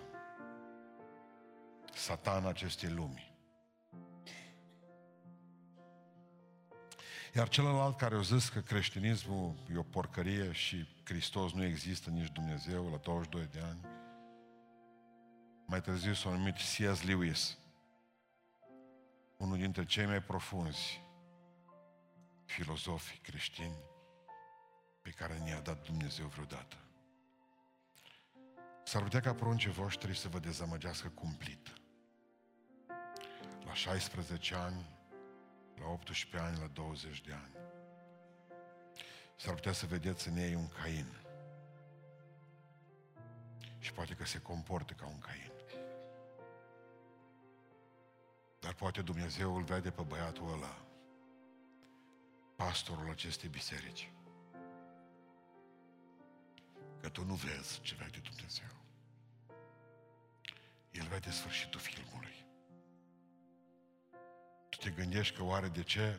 Satan acestei lumi. Iar celălalt care a zis că creștinismul e o porcărie și Hristos nu există, nici Dumnezeu, la 22 de ani, mai târziu s-a numit C.S. Lewis, unul dintre cei mai profunzi filozofi creștini pe care ne-a dat Dumnezeu vreodată. S-ar putea ca pruncii voștri să vă dezamăgească cumplit. La 16 ani, la 18 ani, la 20 de ani. S-ar putea să vedeți în ei un Cain. Și poate că se comportă ca un Cain. Dar poate Dumnezeu îl vede pe băiatul ăla, pastorul acestei biserici. Că tu nu vezi ce vede Dumnezeu. El vede sfârșitul filmului. Tu te gândești că oare de ce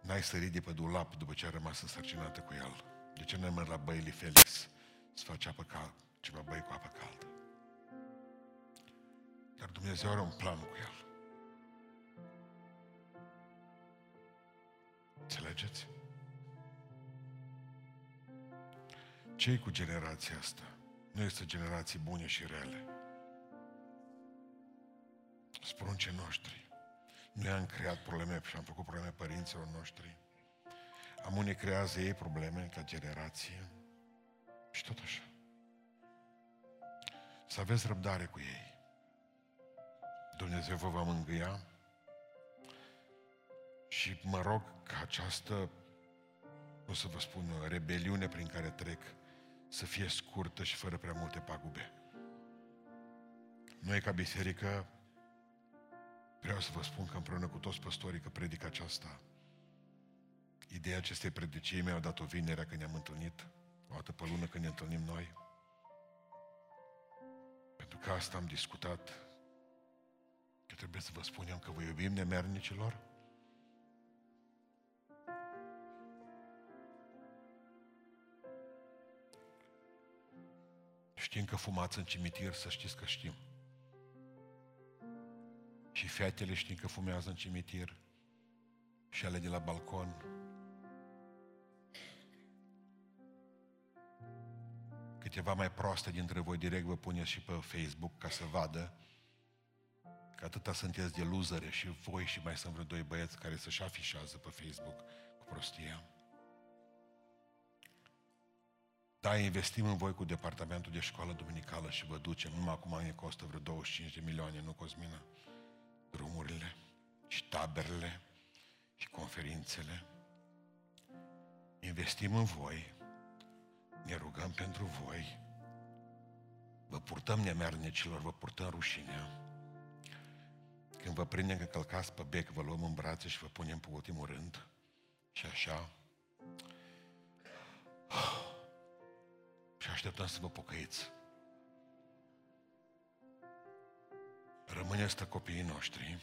n-ai sărit de pe dulap după ce ai rămas însărcinată cu el? De ce n-ai mers la băile Felix să faci apă caldă, ceva băi cu apă caldă? Dar Dumnezeu are un plan cu el. Înțelegeți? ce cu generația asta? Nu este generații bune și rele. Spruncii noștri. Noi am creat probleme și am făcut probleme părinților noștri. Am unii creează ei probleme ca generație. Și tot așa. Să aveți răbdare cu ei. Dumnezeu vă va mângâia și mă rog ca această, o să vă spun, rebeliune prin care trec, să fie scurtă și fără prea multe pagube. Noi ca biserică vreau să vă spun că împreună cu toți păstorii că predic aceasta. Ideea acestei predicii mi-au dat-o vinerea când ne-am întâlnit, o dată pe lună când ne întâlnim noi. Pentru că asta am discutat, că trebuie să vă spunem că vă iubim nemernicilor, Știm că fumați în cimitir, să știți că știm. Și fetele știm că fumează în cimitir. Și ale de la balcon. câteva mai proaste dintre voi direct vă puneți și pe Facebook ca să vadă că atâta sunteți de luzere și voi și mai sunt vreo doi băieți care să-și afișează pe Facebook cu prostia. Da, investim în voi cu departamentul de școală duminicală și vă ducem. Numai acum ne costă vreo 25 de milioane, nu Cosmina? Drumurile și taberele și conferințele. Investim în voi, ne rugăm pentru voi, vă purtăm nemernicilor, vă purtăm rușinea. Când vă prindem că călcați pe bec, vă luăm în brațe și vă punem pe ultimul rând. Și așa. Și așteptăm să vă pocăiți. Rămâneți copiii noștri.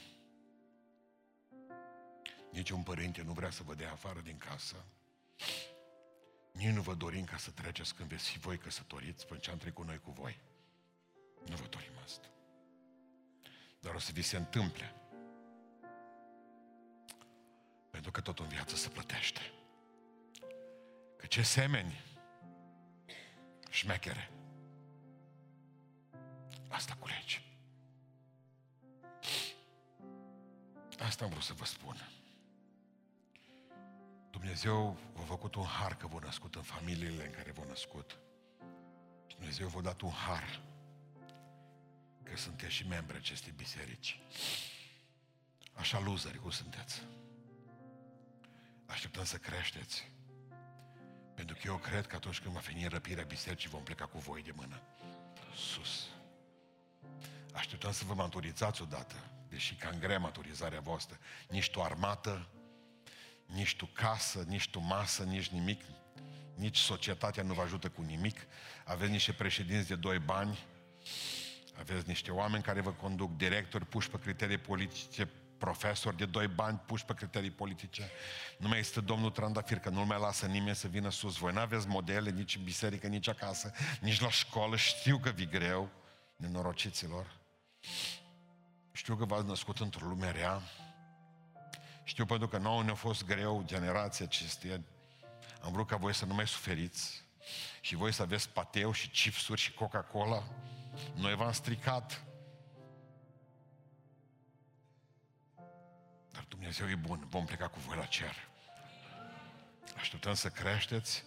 Niciun părinte nu vrea să vă dea afară din casă. Nici nu vă dorim ca să treceți când veți fi voi căsătoriți până ce am trecut noi cu voi. Nu vă dorim asta. Dar o să vi se întâmple. Pentru că tot în viață se plătește. Că ce semeni șmechere. Asta culegi. Asta am vrut să vă spun. Dumnezeu v-a făcut un har că v-a născut în familiile în care v-a născut. Și Dumnezeu v-a dat un har că sunteți și membri acestei biserici. Așa luzări cum sunteți. Așteptăm să creșteți. Pentru că eu cred că atunci când va veni răpirea bisericii, vom pleca cu voi de mână. Sus. Așteptăm să vă maturizați odată, deși cam grea maturizarea voastră. Nici tu armată, nici tu casă, nici tu masă, nici nimic, nici societatea nu vă ajută cu nimic. Aveți niște președinți de doi bani, aveți niște oameni care vă conduc, directori puși pe criterii politice, profesori de doi bani puși pe criterii politice. Nu mai este domnul Trandafir, că nu mai lasă nimeni să vină sus. Voi nu aveți modele nici în biserică, nici acasă, nici la școală. Știu că vi greu, nenorociților. Știu că v-ați născut într-o lume rea. Știu pentru că nouă ne-a fost greu generația acesteia. Am vrut ca voi să nu mai suferiți și voi să aveți pateu și chipsuri și Coca-Cola. Noi v-am stricat. Dar Dumnezeu e bun, vom pleca cu voi la cer. Așteptăm să creșteți,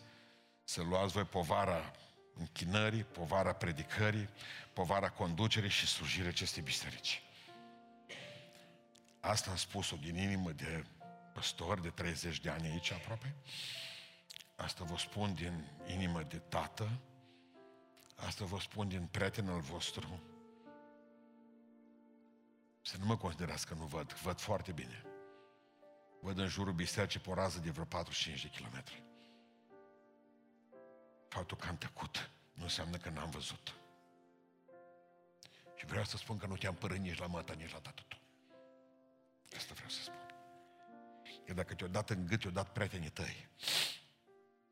să luați voi povara închinării, povara predicării, povara conducerii și slujirii acestei biserici. Asta am spus-o din inimă de păstor de 30 de ani aici aproape. Asta vă spun din inimă de tată. Asta vă spun din prieten al vostru. Să nu mă considerați că nu văd, văd foarte bine. Văd în jurul bisericii pe o rază de vreo 45 de kilometri. Faptul că am tăcut nu înseamnă că n-am văzut. Și vreau să spun că nu te-am părât nici la mata, nici la tatăl tău. Asta vreau să spun. Că dacă te-o dat în gât, te-o dat prietenii tăi.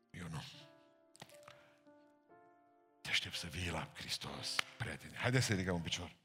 Eu nu. Te aștept să vii la Hristos, prieteni. Haideți să ridicăm un picior.